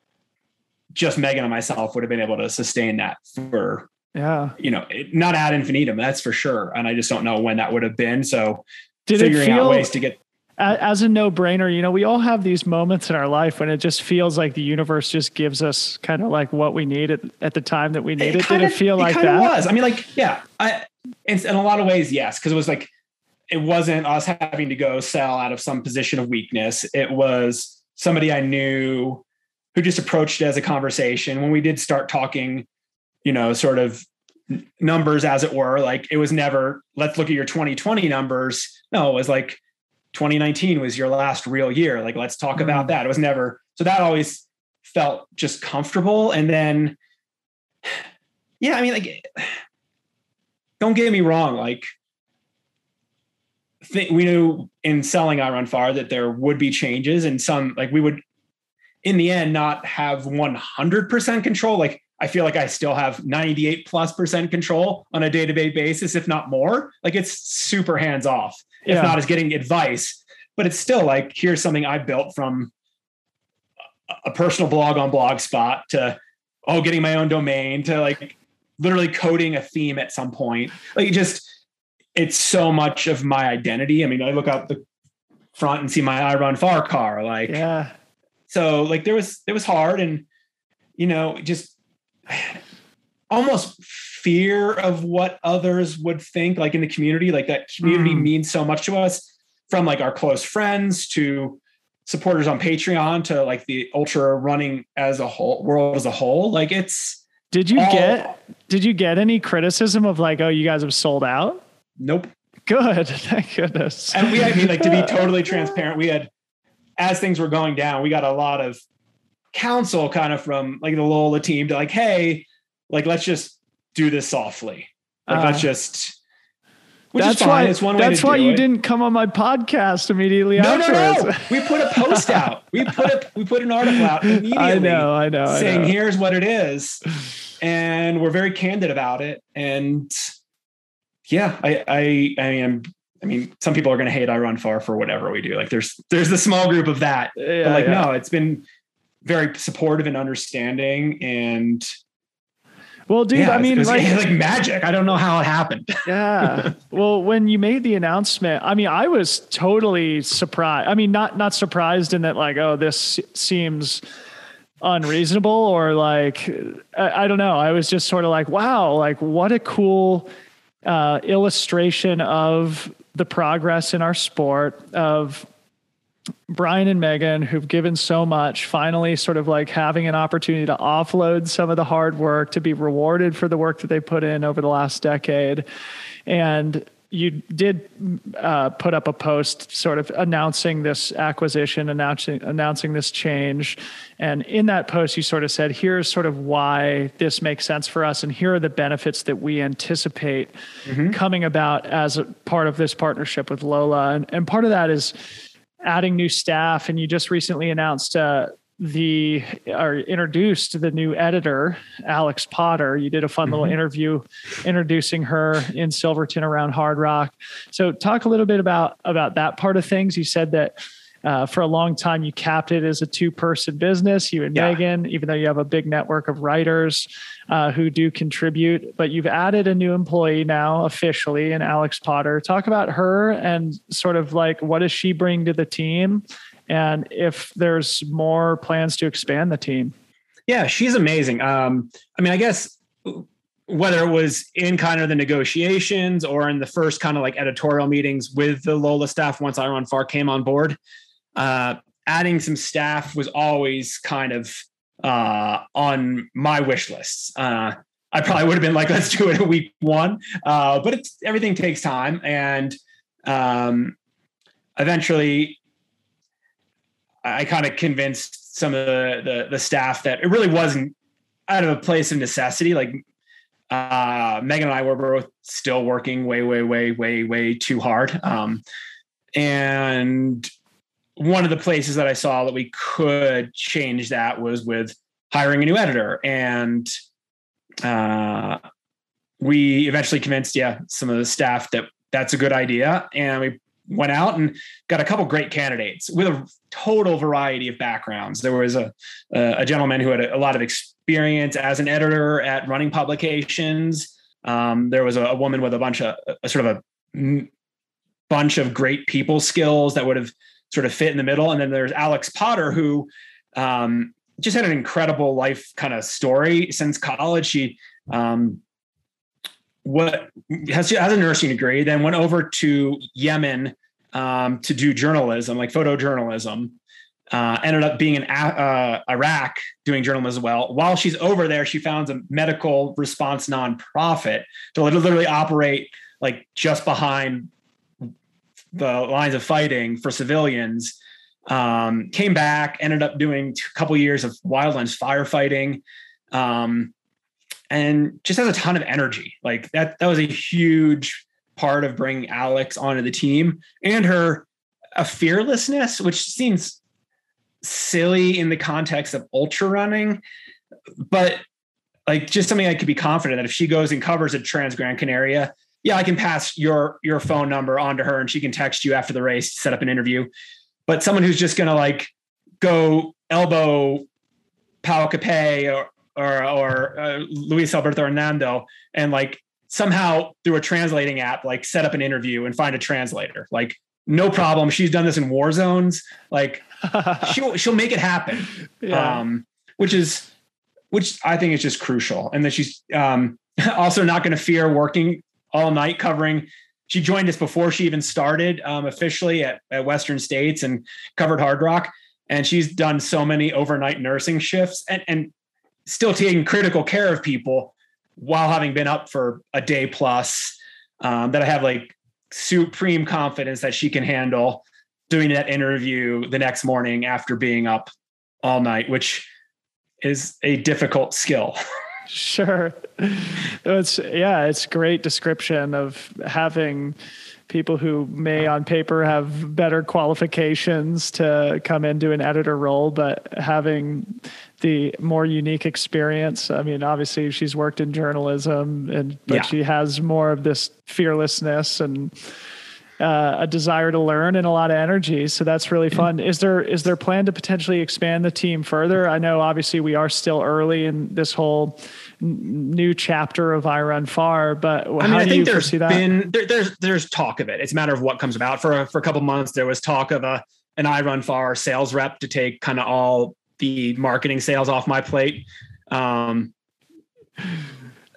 just Megan and myself would have been able to sustain that for yeah you know not ad infinitum that's for sure and i just don't know when that would have been so did figuring it feel, out ways to get as a no-brainer you know we all have these moments in our life when it just feels like the universe just gives us kind of like what we need at, at the time that we need it, it. did it feel it like that? was. I mean like yeah i in, in a lot of ways yes because it was like it wasn't us having to go sell out of some position of weakness. It was somebody i knew who just approached it as a conversation. When we did start talking you know sort of numbers as it were like it was never let's look at your 2020 numbers. No it was like 2019 was your last real year. Like, let's talk mm-hmm. about that. It was never, so that always felt just comfortable. And then, yeah, I mean, like, don't get me wrong. Like, th- we knew in selling iRunFar that there would be changes and some, like, we would, in the end, not have 100% control. Like, I feel like I still have 98 plus percent control on a day to day basis, if not more. Like, it's super hands off if yeah. not as getting advice. But it's still like here's something I built from a personal blog on Blogspot to oh getting my own domain to like literally coding a theme at some point. Like just it's so much of my identity. I mean, I look out the front and see my iRunFar car. Like yeah. So like there was it was hard and you know just almost fear of what others would think like in the community like that community mm. means so much to us from like our close friends to supporters on patreon to like the ultra running as a whole world as a whole. Like it's did you all, get did you get any criticism of like oh you guys have sold out? Nope. Good. Thank goodness. And we i mean like to be totally transparent we had as things were going down we got a lot of counsel kind of from like the lola team to like hey like let's just do this softly. Like uh, let's just that's why it's one That's why you it. didn't come on my podcast immediately no, afterwards. No, no. we put a post out. We put a we put an article out immediately. I know, I know. Saying I know. here's what it is. And we're very candid about it. And yeah, I I I mean I mean, some people are gonna hate iRunFar for whatever we do. Like there's there's the small group of that. Yeah, but like, yeah. no, it's been very supportive and understanding and well, dude, yeah, I mean, like, like magic. I don't know how it happened. yeah. Well, when you made the announcement, I mean, I was totally surprised. I mean, not not surprised in that, like, oh, this seems unreasonable or like I, I don't know. I was just sort of like, wow, like what a cool uh, illustration of the progress in our sport of Bryon and Megan, who've given so much, finally sort of like having an opportunity to offload some of the hard work, to be rewarded for the work that they put in over the last decade. And you did uh, put up a post sort of announcing this acquisition, announcing announcing this change, and in that post you sort of said, "Here's sort of why this makes sense for us, and here are the benefits that we anticipate mm-hmm. coming about as a part of this partnership with Lola." And, and part of that is adding new staff, and you just recently announced uh, the or introduced the new editor, Alex Potter. You did a fun mm-hmm. little interview introducing her in Silverton around Hardrock. So talk a little bit about about that part of things. You said that uh, for a long time, you capped it as a two person business, you and yeah. Megan, even though you have a big network of writers uh, who do contribute. But you've added a new employee now officially and Alex Potter. Talk about her and sort of like what does she bring to the team? And if there's more plans to expand the team. Yeah, she's amazing. Um, I mean, I guess whether it was in kind of the negotiations or in the first kind of like editorial meetings with the Lola staff once iRunFar came on board, uh, adding some staff was always kind of uh, on my wish lists. Uh, I probably would have been like, let's do it a week one, uh, but everything takes time, and um, eventually I kind of convinced some of the, the, the staff that it really wasn't out of a place of necessity. Like uh, Megan and I were both still working way, way, way, way, way too hard. Um, and one of the places that I saw that we could change that was with hiring a new editor. And uh, we eventually convinced, yeah, some of the staff that that's a good idea. And we went out and got a couple great candidates with a total variety of backgrounds. There was a, a gentleman who had a, lot of experience as an editor at running publications. Um, there was a, a, woman with a bunch of a sort of a bunch of great people skills that would have sort of fit in the middle. And then there's Alex Potter, who um, just had an incredible life kind of story since college. She um, what has, has a nursing degree, then went over to Yemen um, to do journalism, like photojournalism. Uh, ended up being in uh, Iraq doing journalism as well. While she's over there, she founds a medical response nonprofit to literally operate like just behind the lines of fighting for civilians. Um, came back, ended up doing a couple years of wildlands firefighting. Um, and just has a ton of energy. Like that, that was a huge part of bringing Alex onto the team and her a fearlessness, which seems silly in the context of ultra running, but like just something I could be confident that if she goes and covers a Trans Gran Canaria, yeah, I can pass your your phone number on to her and she can text you after the race to set up an interview. But someone who's just gonna like go elbow Pau Capell or or or uh, Luis Alberto Hernando and like somehow through a translating app like set up an interview and find a translator. Like no problem. She's done this in war zones. Like she'll she'll make it happen. Yeah. um which is which i think is just crucial. And that she's um also not going to fear working all night covering she joined us before she even started um, officially at, at western states and covered Hardrock. and she's done so many overnight nursing shifts and and still taking critical care of people while having been up for a day plus um, that I have like supreme confidence that she can handle doing that interview the next morning after being up all night, which is a difficult skill. sure. It's yeah, it's great description of having people who may on paper have better qualifications to come into an editor role, but having the more unique experience. I mean, obviously she's worked in journalism and but yeah. she has more of this fearlessness and uh, a desire to learn and a lot of energy. So that's really fun. Is there is there plan to potentially expand the team further? I know obviously we are still early in this whole n- new chapter of iRunFar, but I mean, I do you foresee that? Been, there, there's there's talk of it. It's a matter of what comes about. For for a couple months, there was talk of a an iRunFar sales rep to take kind of all the marketing sales off my plate. Um,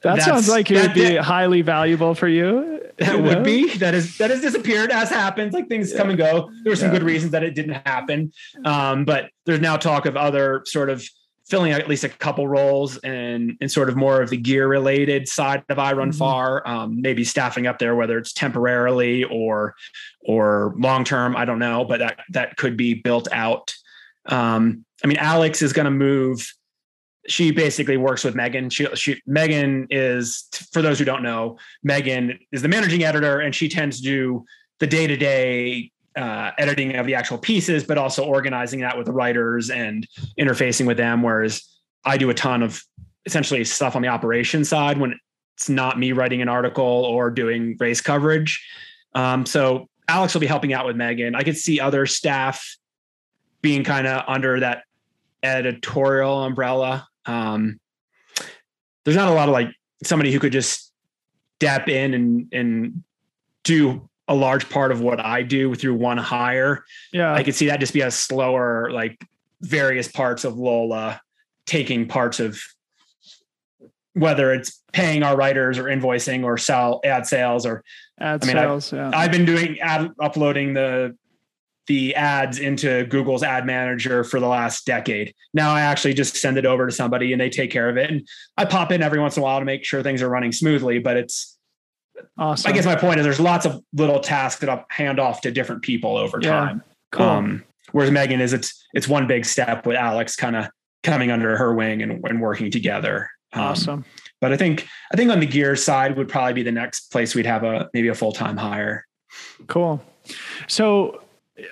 that sounds like it would be that, highly valuable for you. That would be that is that has disappeared as happens. Like things yeah. come and go. There were some yeah. good reasons that it didn't happen, um, but there's now talk of other sort of filling at least a couple roles and and sort of more of the gear related side of I Run mm-hmm. Far. Um, maybe staffing up there, whether it's temporarily or or long term. I don't know, but that that could be built out. Um, I mean, Alex is going to move. She basically works with Megan. She, she, Megan is, for those who don't know, Megan is the managing editor, and she tends to do the day to day editing of the actual pieces, but also organizing that with the writers and interfacing with them. Whereas I do a ton of essentially stuff on the operation side when it's not me writing an article or doing race coverage. Um, so Alex will be helping out with Megan. I could see other staff being kind of under that editorial umbrella. Um, there's not a lot of like somebody who could just step in and and do a large part of what I do through one hire. Yeah. I could see that just be a slower, like various parts of Lola taking parts of whether it's paying our writers or invoicing or sell ad sales or ad I mean, sales. I've, yeah. I've been doing ad uploading the the ads into Google's ad manager for the last decade. Now I actually just send it over to somebody and they take care of it. And I pop in every once in a while to make sure things are running smoothly, but it's Awesome. I guess my point is there's lots of little tasks that I'll hand off to different people over Yeah. time. cool. Um, whereas Megan is it's it's one big step with Alex kind of coming under her wing and, and working together. Um, awesome. But I think I think on the gear side would probably be the next place we'd have a maybe a full time hire. Cool. So,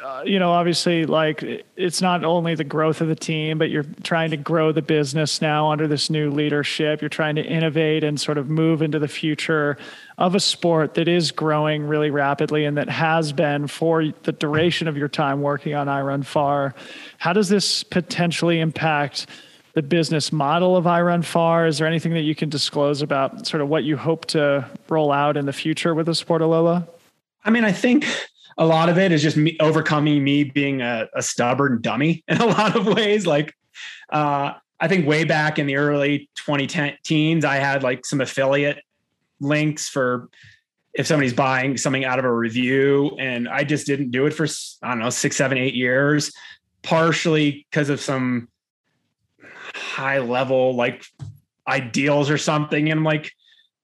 uh, you know, obviously, like it's not only the growth of the team, but you're trying to grow the business now under this new leadership. You're trying to innovate and sort of move into the future of a sport that is growing really rapidly and that has been for the duration of your time working on iRunFar. How does this potentially impact? The business model of iRunFar. Is there anything that you can disclose about sort of what you hope to roll out in the future with the Sport of Lola? I mean, I think a lot of it is just me overcoming me being a, a stubborn dummy in a lot of ways. Like, uh, I think way back in the early 2010s, I had like some affiliate links for if somebody's buying something out of a review, and I just didn't do it for I don't know six, seven, eight years, partially because of some high level like ideals or something, and I'm like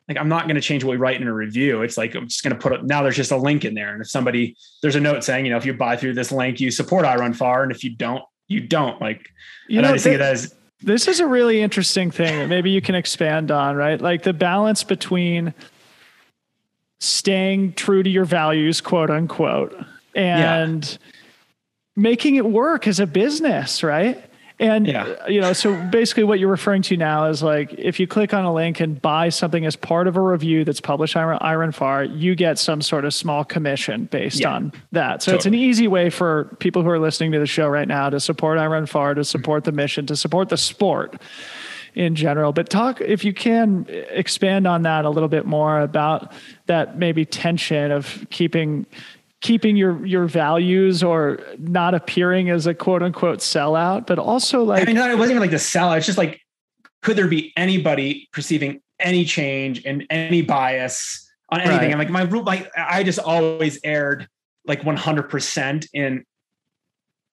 like I'm not going to change what we write in a review. It's like I'm just going to put it now. There's just a link in there, and if somebody there's a note saying, you know, if you buy through this link, you support iRunFar, and if you don't, you don't. Like, You and I know, just think of as this is a really interesting thing that maybe you can expand on, right? Like the balance between staying true to your values, quote unquote, and making it work as a business, right? And Yeah. uh, you know, so basically what you're referring to now is like if you click on a link and buy something as part of a review that's published on iRunFar, you get some sort of small commission based Yeah. on that. So it's an easy way for people who are listening to the show right now to support iRunFar, to support the mission, to support the sport in general. But talk, if you can, expand on that a little bit more about that maybe tension of keeping keeping your your values or not appearing as a quote unquote sellout, but also like I mean, it wasn't even like the sell. It's just like, could there be anybody perceiving any change and any bias on anything? Right. And like my rule, like I just always aired like 100% in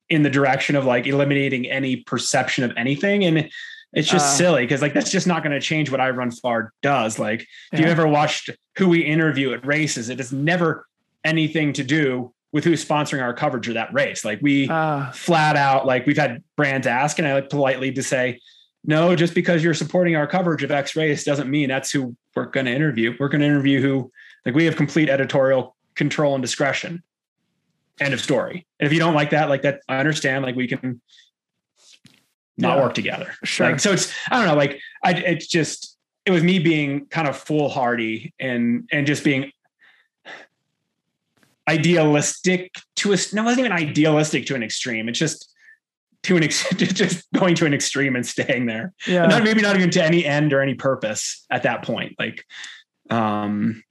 in the direction of like eliminating any perception of anything. And it's just Uh. silly because like that's just not going to change what iRunFar does. Like if you Yeah. ever watched who we interview at races, it is never anything to do with who's sponsoring our coverage of that race. Like we uh, flat out like we've had brands ask and I like politely to say, no, just because you're supporting our coverage of X race doesn't mean that's who we're going to interview. We're going to interview who like we have complete editorial control and discretion. End of story. And if you don't like that, like that, I understand. Like we can not Yeah. work together. Sure. Like, so it's I don't know. Like I, it's just it was me being kind of foolhardy and and just being idealistic to a no, it wasn't even idealistic to an extreme. It's just to an ex, just going to an extreme and staying there. yeah. Not maybe not even to any end or any purpose at that point. Like, um,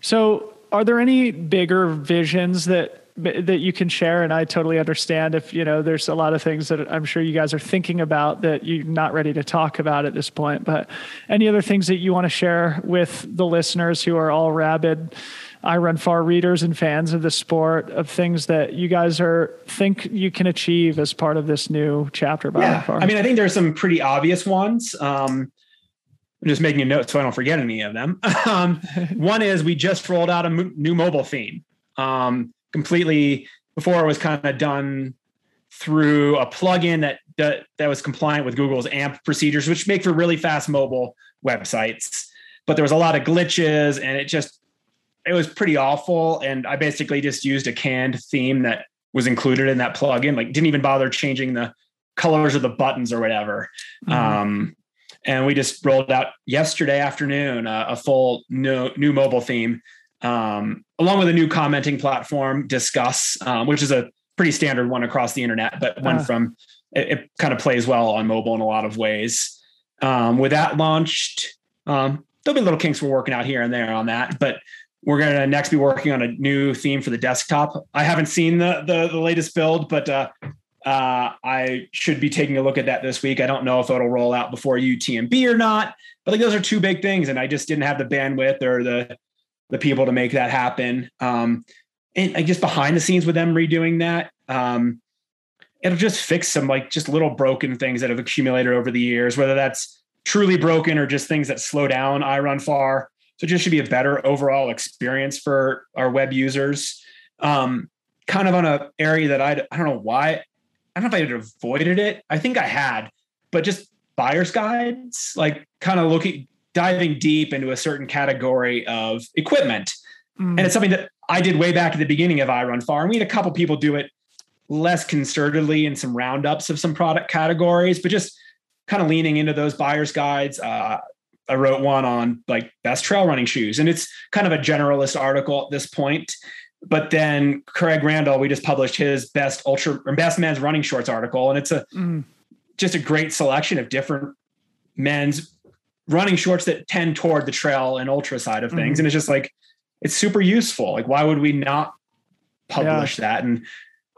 So, are there any bigger visions that that you can share? And I totally understand if you know there's a lot of things that I'm sure you guys are thinking about that you're not ready to talk about at this point. But any other things that you want to share with the listeners who are all rabid iRunFar readers and fans of the sport of things that you guys are think you can achieve as part of this new chapter Run yeah, Far? I mean, I think there's some pretty obvious ones. Um, I'm just making a note so I don't forget any of them. um, one is we just rolled out a mo- new mobile theme. Um, completely before it was kind of done through a plugin that, that that was compliant with Google's AMP procedures, which make for really fast mobile websites. But there was a lot of glitches, and it just it was pretty awful. And I basically just used a canned theme that was included in that plugin. Like didn't even bother changing the colors of the buttons or whatever. Mhm. Um, and we just rolled out yesterday afternoon uh, a full new, new mobile theme, um, along with a new commenting platform, Disqus, um, which is a pretty standard one across the internet, but one Ah. from it, it kind of plays well on mobile in a lot of ways. Um, with that launched, um, there'll be little kinks we're working out here and there on that, but we're going to next be working on a new theme for the desktop. I haven't seen the the, the latest build, but uh, uh, I should be taking a look at that this week. I don't know if it'll roll out before UTMB or not, but like those are two big things, and I just didn't have the bandwidth or the the people to make that happen. Um, and I just behind the scenes with them redoing that, um, it'll just fix some like just little broken things that have accumulated over the years, whether that's truly broken or just things that slow down iRunFar So it just should be a better overall experience for our web users. Um, kind of on a area that I I don't know why I don't know if I had avoided it. I think I had, but just buyer's guides, like kind of looking diving deep into a certain category of equipment. Mm. And it's something that I did way back at the beginning of iRunFar. And we had a couple people do it less concertedly in some roundups of some product categories, but just kind of leaning into those buyer's guides. Uh, I wrote one on like best trail running shoes, and it's kind of a generalist article at this point. But then Craig Randall, we just published his best ultra or best men's running shorts article, and it's a mm. just a great selection of different men's running shorts that tend toward the trail and ultra side of things. Mm. And it's just like it's super useful. Like, why would we not publish yeah. that? And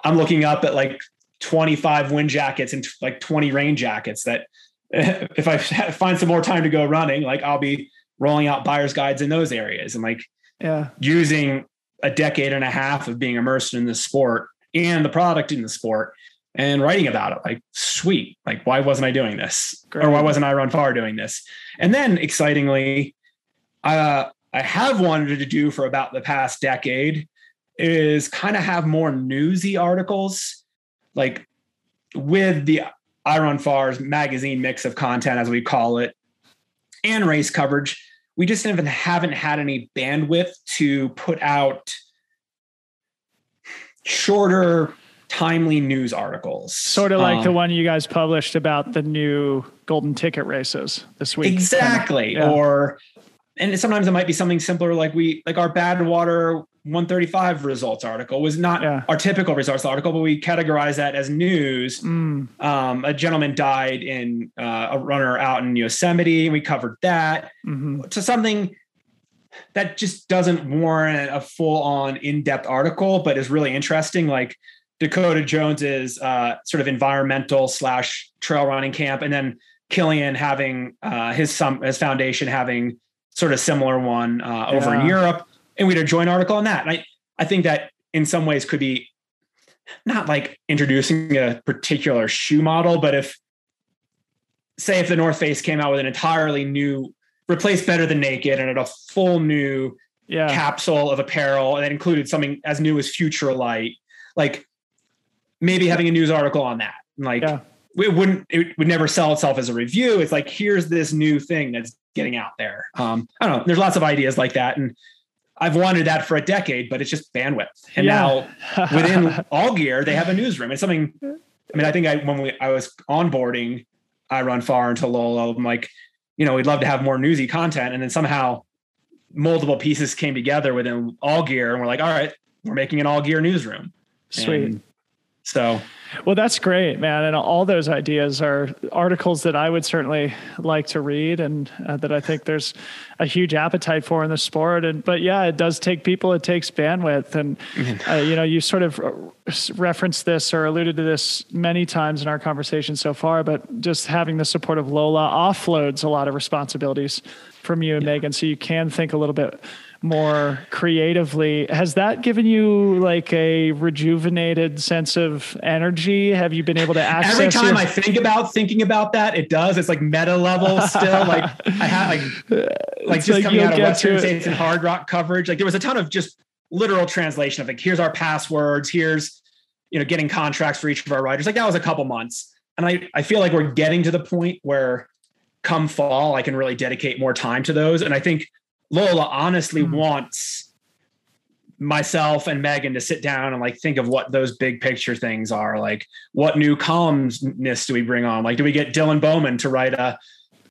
I'm looking up at like 25 wind jackets and like 20 rain jackets that if I find some more time to go running, like I'll be rolling out buyer's guides in those areas and like yeah, using a decade and a half of being immersed in the sport and the product in the sport and writing about it. Like, sweet. Like, why wasn't I doing this? Great. Or why wasn't iRunFar doing this? And then excitingly, uh, I have wanted to do for about the past decade is kind of have more newsy articles, like with the iRunFar's magazine mix of content, as we call it, and race coverage. We just even haven't had any bandwidth to put out shorter timely news articles. Sort of like um, the one you guys published about the new golden ticket races this week. Exactly. Yeah. or and sometimes it might be something simpler like we like our Badwater 135 results article was not yeah. our typical results article but we categorize that as news mm. um, a gentleman died in uh, a runner out in yosemite and we covered that mm-hmm. to something that just doesn't warrant a full-on in-depth article but is really interesting like dakota jones's uh, sort of environmental slash trail running camp and then kilian having uh, his some his foundation having sort of similar one uh, over yeah. in Europe, and we had a joint article on that. And I I think that in some ways could be not like introducing a particular shoe model, but if say if the North Face came out with an entirely new replaced better than naked and had a full new yeah. capsule of apparel and that included something as new as Futurelight, like maybe having a news article on that. Like yeah. it wouldn't it would never sell itself as a review. It's like here's this new thing that's getting out there. Um, I don't know. There's lots of ideas like that, and I've wanted that for a decade, but it's just bandwidth. And yeah. now within All Gear, they have a newsroom. It's something. I mean, I think I when we I was onboarding, iRunFar into Lola. I'm like, you know, we'd love to have more newsy content, and then somehow multiple pieces came together within All Gear, and we're like, all right, we're making an All Gear newsroom. Sweet. And so well, that's great, man. And all those ideas are articles that I would certainly like to read and uh, that I think there's a huge appetite for in the sport. And, but yeah, it does take people, it takes bandwidth. And, uh, you know, you sort of referenced this or alluded to this many times in our conversation so far, but just having the support of Lola offloads a lot of responsibilities from you and yeah. Megan. So you can think a little bit more creatively. Has that given you like a rejuvenated sense of energy? Have you been able to access every time your- I think about thinking about that, it does. It's like meta level still. like I had like like it's just like coming out of Western States and Hardrock coverage. Like there was a ton of just literal translation of like here's our passwords, here's you know getting contracts for each of our riders. Like that was a couple months. And I, I feel like we're getting to the point where come fall, I can really dedicate more time to those. And I think Lola honestly mm-hmm. wants myself and Megan to sit down and like think of what those big picture things are. Like, what new columnist do we bring on? Like, do we get Dylan Bowman to write a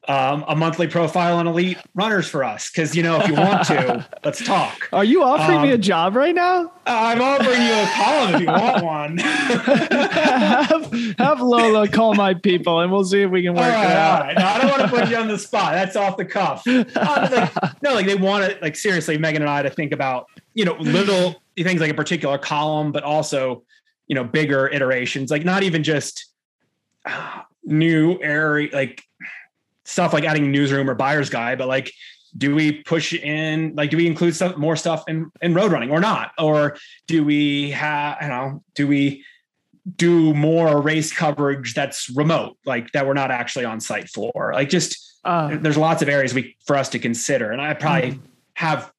um, a monthly profile on elite runners for us. Cause you know, if you want to, let's talk. Are you offering um, me a um, job right now? I'm offering you a column if you want one. have, have, Lola call my people and we'll see if we can work right, it out. No, I don't want to put you on the spot. That's off the cuff. Uh, like, no, like they want to, like seriously, Megan and I to think about, you know, little things like a particular column, but also, you know, bigger iterations, like not even just uh, new area, like stuff like adding newsroom or buyer's guide, but like, do we push in, like, do we include stuff, more stuff in, in road running or not? Or do we have, you know, do we do more race coverage that's remote, like that we're not actually on site for? Like, just, uh, there's lots of areas we, for us to consider. And I probably, mm-hmm. have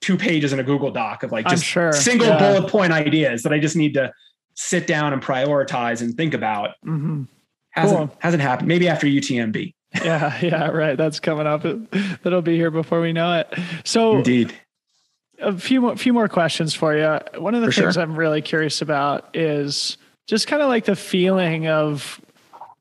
two pages in a Google Doc of like just sure. single Yeah. bullet point ideas that I just need to sit down and prioritize and think about. hmm Hasn't Cool. hasn't happened. Maybe after UTMB. Yeah, yeah, right. That's coming up. That'll be here before we know it. So, Indeed. a few more, few more questions for you. One of the For things sure. I'm really curious about is just kind of like the feeling of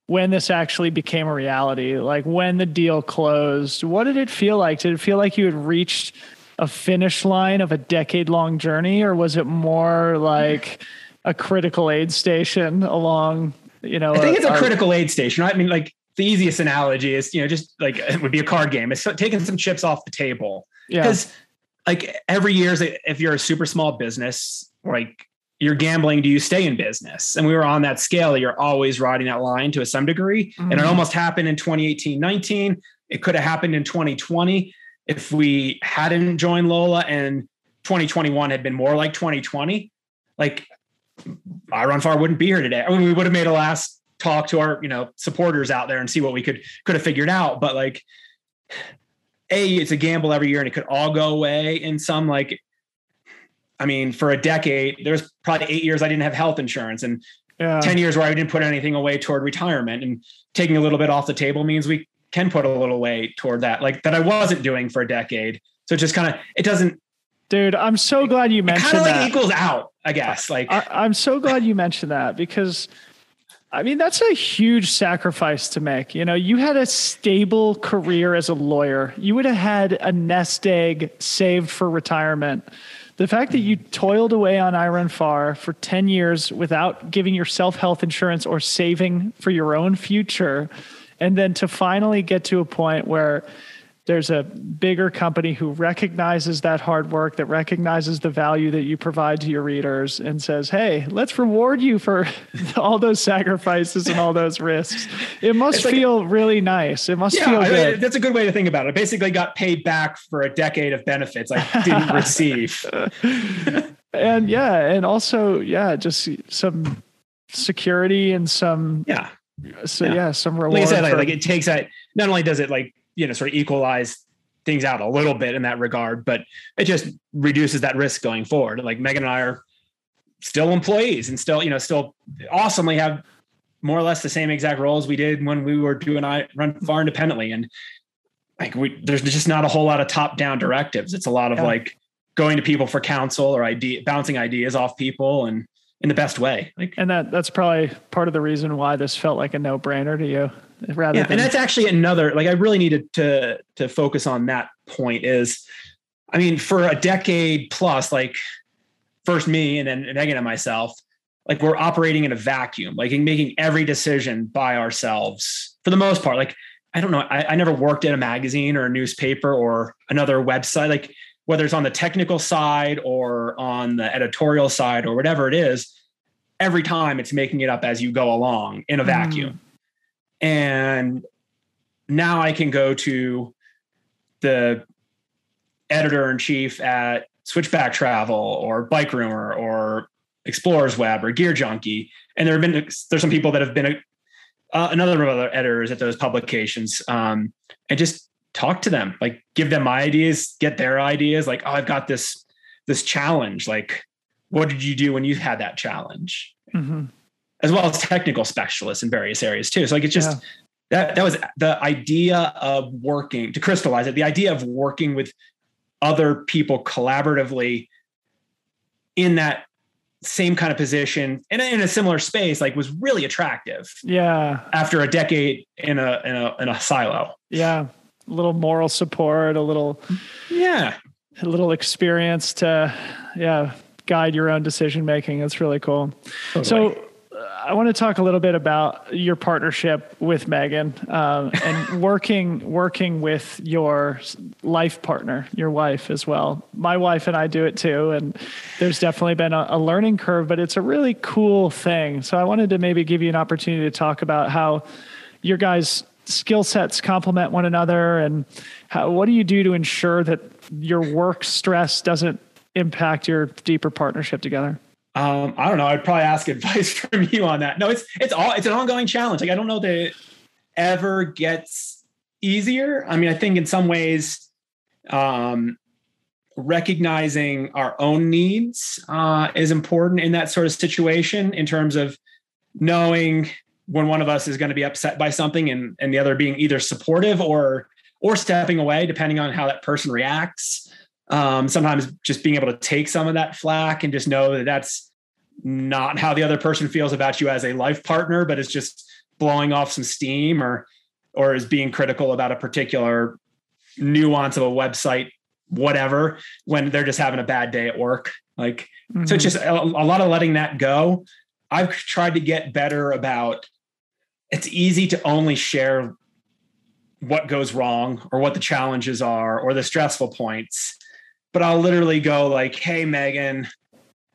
when this actually became a reality, like when the deal closed. What did it feel like? Did it feel like you had reached a finish line of a decade long journey, or was it more like a critical aid station along? You know, I think it's a a- critical aid station. I mean, like the easiest analogy is, you know, just like it would be a card game. It's taking some chips off the table. yeah, because like every year is if you're a super small business like you're gambling do you stay in business and we were on that scale you're always riding that line to some degree and it Mhm. almost happened in 2018 19 it could have happened in 2020 if we hadn't joined lola and 2021 had been more like 2020 like iRunFar wouldn't be here today i mean we would have made a last talk to our you know supporters out there and see what we could could have figured out but like a it's a gamble every year and it could all go away in some like i mean for a decade there's probably eight years i didn't have health insurance and yeah. 10 years where i didn't put anything away toward retirement and taking a little bit off the table means we can put a little away toward that like that i wasn't doing for a decade so it just kind of it doesn't Dude, I'm so glad you it mentioned kind of like that. equals out i guess like I, I'm so glad you mentioned that because I mean that's a huge sacrifice to make. You know, you had a stable career as a lawyer. You would have had a nest egg saved for retirement. The fact that you toiled away on iRunFar for 10 years without giving yourself health insurance or saving for your own future, and then to finally get to a point where there's a bigger company who recognizes that hard work, that recognizes the value that you provide to your readers, and says, "Hey, let's reward you for all those sacrifices and all those risks." It must like- feel really nice. It must yeah, feel I mean, good. that's a good way to think about it. I basically got paid back for a decade of benefits I didn't receive. and yeah, and also yeah, just some security and some Yeah. so Yeah. yeah, some reward. like I said, like, like it takes that. Not only does it like you know sort of equalize things out a little bit in that regard, but it just reduces that risk going forward. Like Megan and I are still employees and still you know still awesomely have more or less the same exact roles we did when we were doing iRunFar independently and like we there's just not a whole lot of top down directives. It's a lot of Yeah. like going to people for counsel or idea bouncing ideas off people and in the best way. Like and that that's probably part of the reason why this felt like a no-brainer to you rather yeah, than and that's actually another like I really needed to to focus on that point is I mean for a decade plus like first me and then Megan and myself like we're operating in a vacuum like in making every decision by ourselves for the most part like I don't know I, I never worked at a magazine or a newspaper or another website like whether it's on the technical side or on the editorial side or whatever it is every time it's making it up as you go along in a Mm. vacuum and now I can go to the editor in chief at Switchback Travel or Bikerumor or ExplorersWeb or GearJunkie, and there have been there's some people that have been uh, another of other editors at those publications, um, and just talk to them, like give them my ideas, get their ideas, like oh I've got this this challenge, like what did you do when you had that challenge? Mhm. As well as technical specialists in various areas too. So like it's just Yeah. that that was the idea of working to crystallize it. The idea of working with other people collaboratively in that same kind of position and in a similar space, like was really attractive yeah after a decade in a in a in a silo. yeah a little moral support a little Yeah. a little experience to yeah guide your own decision making that's really cool so uh, i want to talk a little bit about your partnership with megan um, and working working with your life partner your wife as well. My wife and i do it too and there's definitely been a, a learning curve but it's a really cool thing. So i wanted to maybe give you an opportunity to talk about how your guys skill sets complement one another and how, what do you do to ensure that your work stress doesn't impact your deeper partnership together Um, I don't know. I'd probably ask advice from you on that. No, it's it's all it's an ongoing challenge. Like I don't know that it ever gets easier. I mean, I think in some ways, um, recognizing our own needs uh, is important in that sort of situation in terms of knowing when one of us is going to be upset by something and, and the other being either supportive or or stepping away depending on how that person reacts um, sometimes just being able to take some of that flack and just know that that's not how the other person feels about you as a life partner but it's just blowing off some steam or or is being critical about a particular nuance of a website whatever when they're just having a bad day at work like mm-hmm. so it's mm-hmm. just a, a lot of letting that go i've tried to get better about it's easy to only share what goes wrong or what the challenges are or the stressful points but i'll literally go like hey megan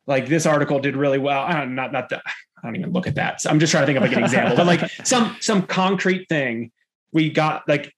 like this article did really well i don't not not that i don't even look at that so i'm just trying to think of like an example but like some some concrete thing we got like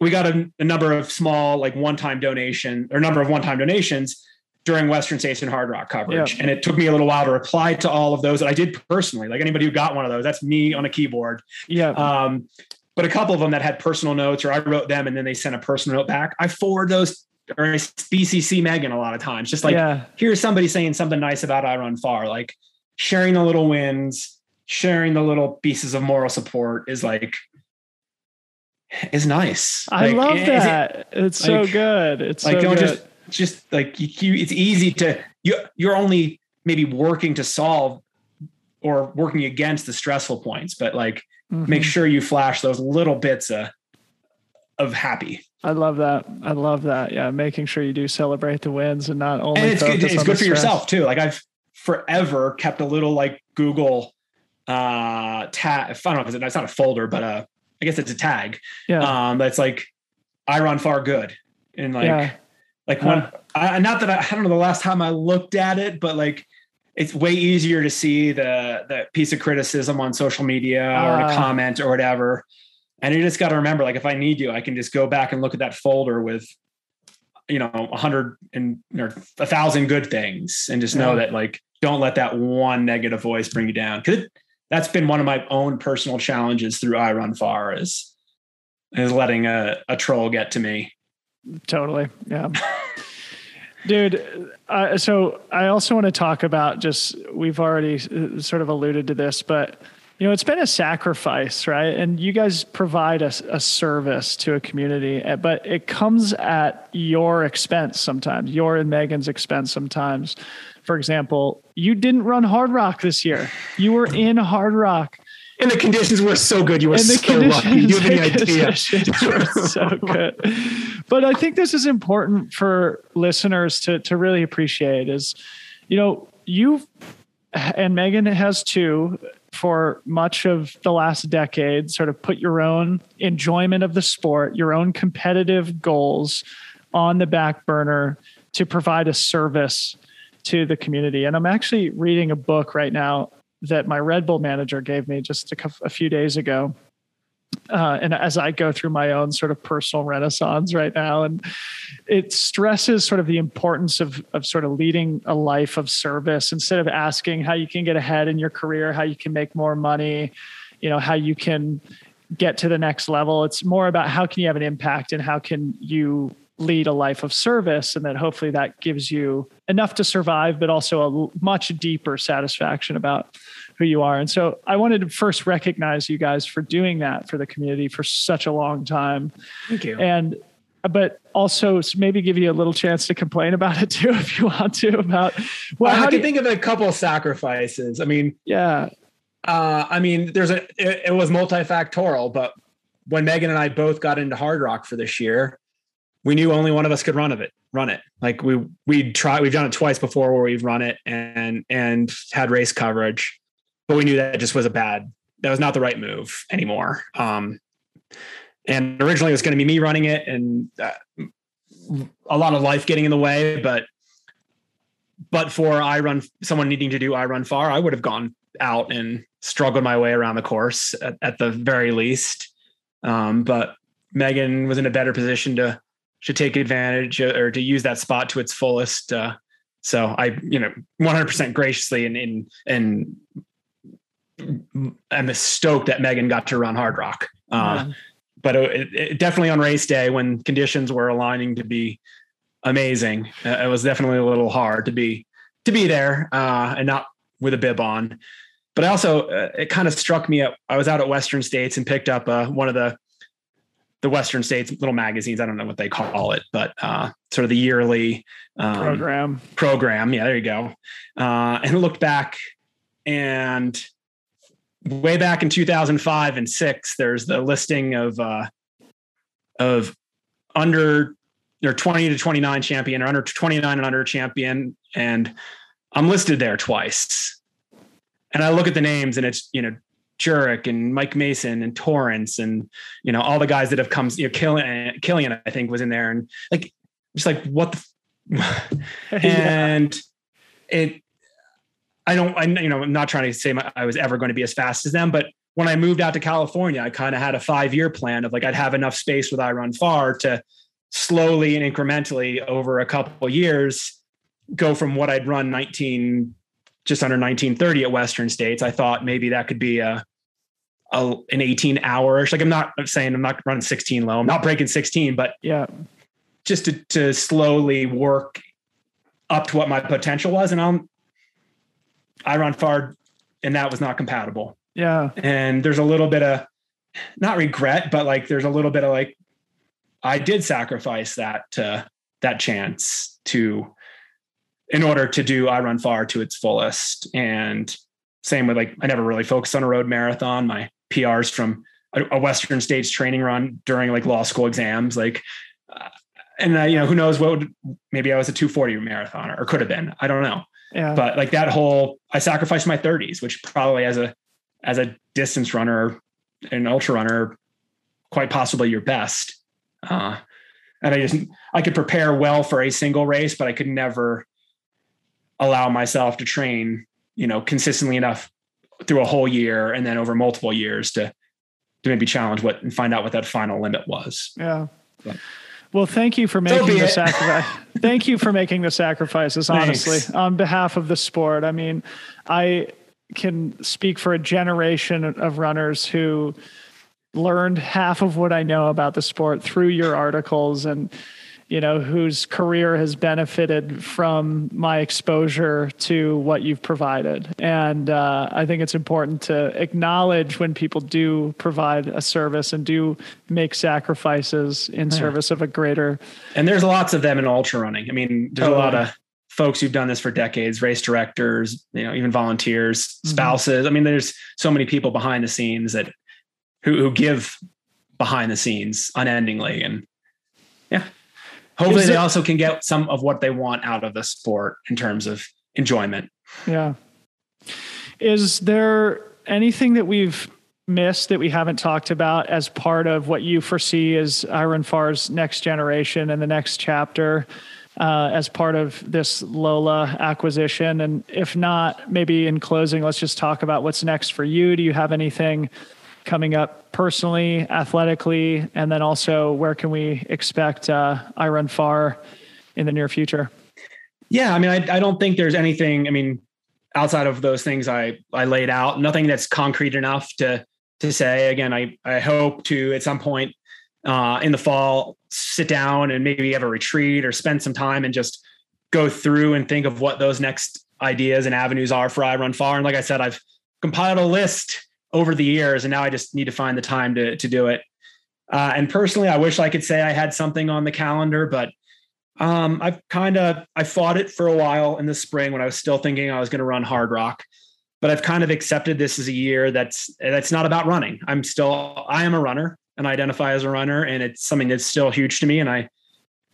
we got a, a number of small like one-time donation or number of one-time donations during Western States and Hardrock coverage. Yep. And it took me a little while to reply to all of those. And I did personally, like anybody who got one of those, that's me on a keyboard. Yeah. Um, but a couple of them that had personal notes or I wrote them and then they sent a personal note back. I forward those or BCC Megan a lot of times, just like yeah. here's somebody saying something nice about iRunFar, like sharing the little wins, sharing the little pieces of moral support is like is nice. I like, love that. It, it's so good. It's like so don't good. just just like you, it's easy to you you're only maybe working to solve or working against the stressful points, but like mm-hmm. make sure you flash those little bits of of happy. I love that. I love that. Yeah, making sure you do celebrate the wins and not only. And it's good. It's good for yourself too. Like I've forever kept a little like Google uh tag. I don't know if it's, it's not a folder, but uh I guess it's a tag. Yeah. Um, that's like iRunFar good. And like yeah. like when uh, I not that I, I don't know the last time I looked at it, but like it's way easier to see the the piece of criticism on social media uh, or a ah. comment or whatever. And you just got to remember, like if I need you, I can just go back and look at that folder with, you know, a hundred and or a thousand good things, and just yeah. know that like don't let that one negative voice bring you down. Because that's been one of my own personal challenges through iRunFar is is letting a, a troll get to me. Totally. Yeah. Dude, uh, so I also want to talk about just, we've already uh, sort of alluded to this, but you know, it's been a sacrifice, right? And you guys provide a, a service to a community, eh, but it comes at your expense sometimes, your and Megan's expense sometimes for example, you didn't run Hardrock this year. You were in Hardrock. And the conditions were so good. You were and the so lucky. You have any idea? so good. But I think this is important for listeners to to really appreciate is, you know, you've and Megan has too for much of the last decade sort of put your own enjoyment of the sport, your own competitive goals on the back burner to provide a service to the community. And I'm actually reading a book right now that my Red Bull manager gave me just a, few days ago. Uh, and as I go through my own sort of personal renaissance right now, and it stresses sort of the importance of of sort of leading a life of service instead of asking how you can get ahead in your career, how you can make more money, you know, how you can get to the next level. It's more about how can you have an impact and how can you lead a life of service and that hopefully that gives you enough to survive but also a much deeper satisfaction about who you are. And so i wanted to first recognize you guys for doing that for the community for such a long time. Thank you. And but also maybe give you a little chance to complain about it too if you want to about well i can you, think of a couple of sacrifices. I mean yeah. uh, i mean there's a it, it was multifactorial but when megan and i both got into Hardrock for this year we knew only one of us could run of it, run it. Like we we'd try we've done it twice before where we've run it and and had race coverage, but we knew that just was a bad that was not the right move anymore. Um, and originally it was going to be me running it and uh, a lot of life getting in the way, but but for I run someone needing to do iRunFar, I would have gone out and struggled my way around the course at, at the very least. Um, but Megan was in a better position to to take advantage uh, or to use that spot to its fullest. Uh, so I, you know, 100% graciously and and and I'm stoked that Megan got to run Hardrock. Uh, yeah. But it, it, definitely on race day when conditions were aligning to be amazing. Uh, it was definitely a little hard to be to be there uh, and not with a bib on. But I also uh, it kind of struck me. At, I was out at Western States and picked up uh, one of the the Western States little magazines. I don't know what they call it, but uh, sort of the yearly um, program. Program, yeah, there you go. Uh, and looked back, and way back in 2005 and six, there's the listing of uh, of under or 20 to 29 champion or under 29 and under champion, and I'm listed there twice. And I look at the names, and it's you know Jurek and Mike Mason and Torrance and you know all the guys that have come. You know, Kilian, Kilian I think was in there, and like just like what the, and yeah. it. I don't. I you know I'm not trying to say my, I was ever going to be as fast as them, but when I moved out to California, I kind of had a five year plan of like I'd have enough space with iRunFar to slowly and incrementally over a couple years go from what I'd run 19 just under 1930 at Western States. I thought maybe that could be a, a an 18 hour. Like I'm not saying I'm not running 16 low. I'm not breaking 16, but yeah, just to to slowly work up to what my potential was. And I'm iRunFar, and that was not compatible. Yeah, and there's a little bit of not regret, but like there's a little bit of like I did sacrifice that to that chance to in order to do iRunFar to its fullest. And same with like, I never really focused on a road marathon. My PRs from a, a Western States training run during like law school exams, like, uh, and I, you know, who knows what would, maybe I was a 240 marathoner or could have been, I don't know. Yeah. But like that whole, I sacrificed my 30s, which probably as a, as a distance runner, an ultra runner, quite possibly your best. Uh, and I just, I could prepare well for a single race, but I could never allow myself to train, you know, consistently enough through a whole year and then over multiple years to to maybe challenge what and find out what that final limit was. Yeah. But, well, thank you for making the sacrifice. thank you for making the sacrifices, honestly, Thanks. on behalf of the sport. I mean, I can speak for a generation of runners who learned half of what I know about the sport through your articles and you know, whose career has benefited from my exposure to what you've provided. And uh, I think it's important to acknowledge when people do provide a service and do make sacrifices in yeah. service of a greater. And there's lots of them in ultra running. I mean, there's totally. a lot of folks who've done this for decades, race directors, you know, even volunteers, mm-hmm. spouses. Mm-hmm. I mean, there's so many people behind the scenes that who, who give behind the scenes unendingly. And yeah, hopefully they also can get some of what they want out of the sport in terms of enjoyment. Yeah. Is there anything that we've missed that we haven't talked about as part of what you foresee as iRunFar's next generation and the next chapter uh, as part of this Lola acquisition? And if not, maybe in closing, let's just talk about what's next for you. Do you have anything coming up personally, athletically, and then also where can we expect uh, iRunFar in the near future? Yeah, I mean, I, I don't think there's anything. I mean, outside of those things I I laid out, nothing that's concrete enough to to say. Again, I I hope to at some point uh, in the fall sit down and maybe have a retreat or spend some time and just go through and think of what those next ideas and avenues are for iRunFar. And like I said, I've compiled a list over the years, and now I just need to find the time to to do it. Uh, and personally, I wish I could say I had something on the calendar, but um, I've kind of I fought it for a while in the spring when I was still thinking I was going to run Hardrock, but I've kind of accepted this as a year that's that's not about running. I'm still I am a runner and I identify as a runner, and it's something that's still huge to me. And I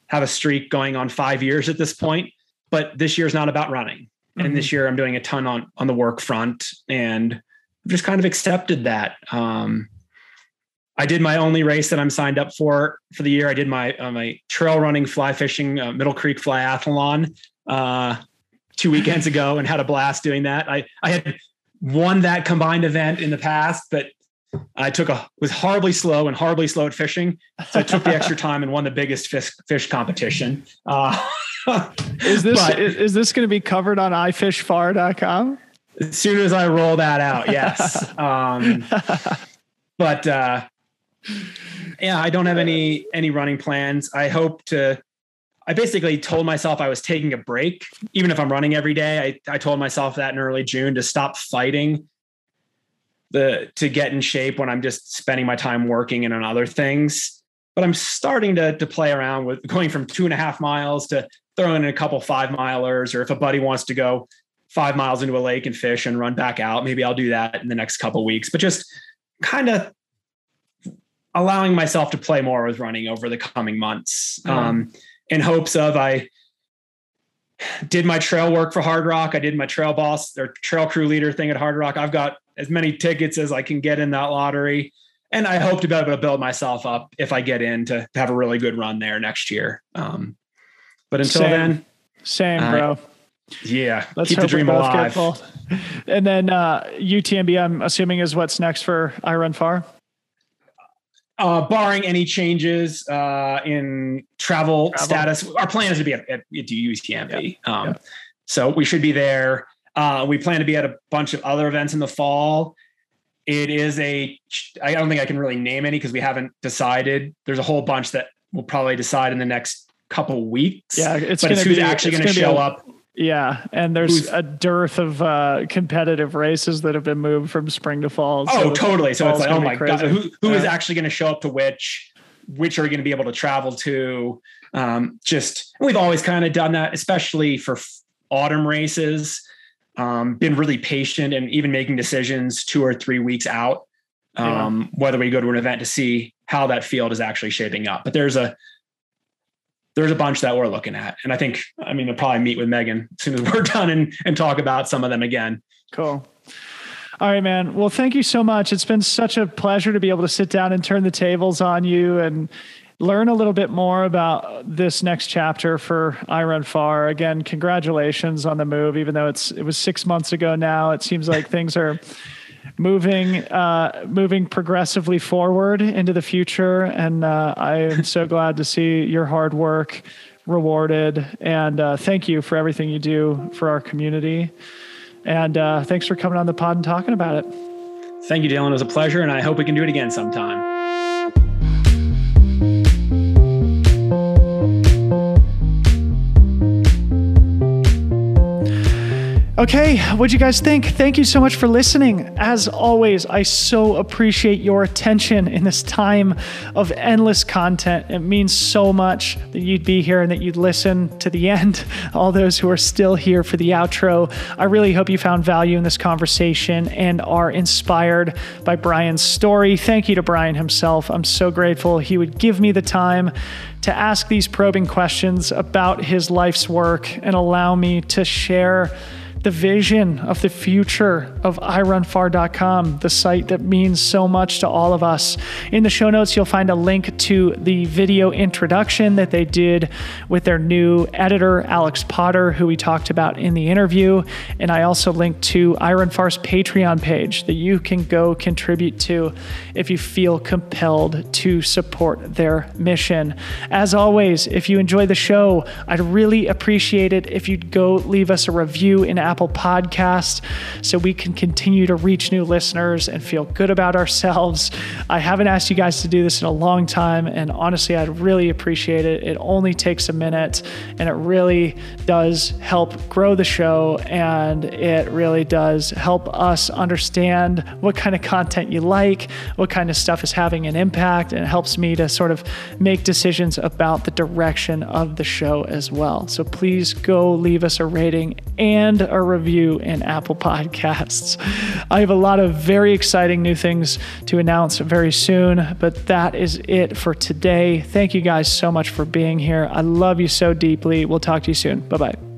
have a streak going on five years at this point, but this year is not about running. Mm-hmm. And this year I'm doing a ton on on the work front and I've just kind of accepted that. Um, I did my only race that I'm signed up for for the year. I did my uh, my trail running, fly fishing, uh, Middle Creek Flyathlon uh, two weekends ago, and had a blast doing that. I I had won that combined event in the past, but I took a was horribly slow and horribly slow at fishing, so I took the extra time and won the biggest fish fish competition. Uh, is this but, is, is this going to be covered on ifishfar.com? As soon as I roll that out, yes. um, but uh, yeah, I don't have any any running plans. I hope to I basically told myself I was taking a break, even if I'm running every day. I, I told myself that in early June to stop fighting the to get in shape when I'm just spending my time working and on other things. But I'm starting to to play around with going from two and a half miles to throwing in a couple five milers, or if a buddy wants to go five miles into a lake and fish and run back out, maybe I'll do that in the next couple weeks. But just kind of allowing myself to play more with running over the coming months. Mm-hmm. Um, in hopes of I did my trail work for Hardrock. I did my trail boss or trail crew leader thing at Hardrock. I've got as many tickets as I can get in that lottery. And I hope to be able to build myself up if I get in to have a really good run there next year. Um, but until same, then, same, bro. Yeah, Let's keep the dream alive. And then uh, UTMB, I'm assuming is what's next for iRunFar. Uh, barring any changes uh, in travel, travel, status, our plan is to be at, at, at UTMB. Yep. Um, yep. So we should be there. Uh, we plan to be at a bunch of other events in the fall. It is a, I don't think I can really name any because we haven't decided. There's a whole bunch that we'll probably decide in the next couple weeks. Yeah, it's but it's who's be, actually going to show a, up. Yeah, and there's a dearth of uh, competitive races that have been moved from spring to fall. So oh, totally. So it's like, oh my god, who who yeah. is actually going to show up to which? Which are going to be able to travel to? Um, just we've always kind of done that, especially for f- autumn races. Um, been really patient and even making decisions two or three weeks out, um, yeah. whether we go to an event to see how that field is actually shaping up. But there's a there's a bunch that we're looking at. And I think, I mean, we'll probably meet with Megan as soon as we're done and, and talk about some of them again. Cool. All right, man. Well, thank you so much. It's been such a pleasure to be able to sit down and turn the tables on you and learn a little bit more about this next chapter for iRunFar. Again, congratulations on the move, even though it's it was six months ago now. It seems like things are moving uh, moving progressively forward into the future. And uh, I am so glad to see your hard work rewarded. And uh, thank you for everything you do for our community. And uh, thanks for coming on the pod and talking about it. Thank you, Dylan. It was a pleasure, and I hope we can do it again sometime. Okay, what'd you guys think? Thank you so much for listening. As always, I so appreciate your attention in this time of endless content. It means so much that you'd be here and that you'd listen to the end. All those who are still here for the outro, I really hope you found value in this conversation and are inspired by Bryon's story. Thank you to Bryon himself. I'm so grateful he would give me the time to ask these probing questions about his life's work and allow me to share the vision of the future of iRunFar.com, the site that means so much to all of us. In the show notes, you'll find a link to the video introduction that they did with their new editor, Alex Potter, who we talked about in the interview. And I also linked to iRunFar's Patreon page that you can go contribute to if you feel compelled to support their mission. As always, if you enjoy the show, I'd really appreciate it if you'd go leave us a review in Apple Apple Podcast so we can continue to reach new listeners and feel good about ourselves. I haven't asked you guys to do this in a long time, and honestly, I'd really appreciate it. It only takes a minute, and it really does help grow the show, and it really does help us understand what kind of content you like, what kind of stuff is having an impact, and it helps me to sort of make decisions about the direction of the show as well. So please go leave us a rating and a review in Apple Podcasts. I have a lot of very exciting new things to announce very soon, but that is it for today. Thank you guys so much for being here. I love you so deeply. We'll talk to you soon. Bye bye.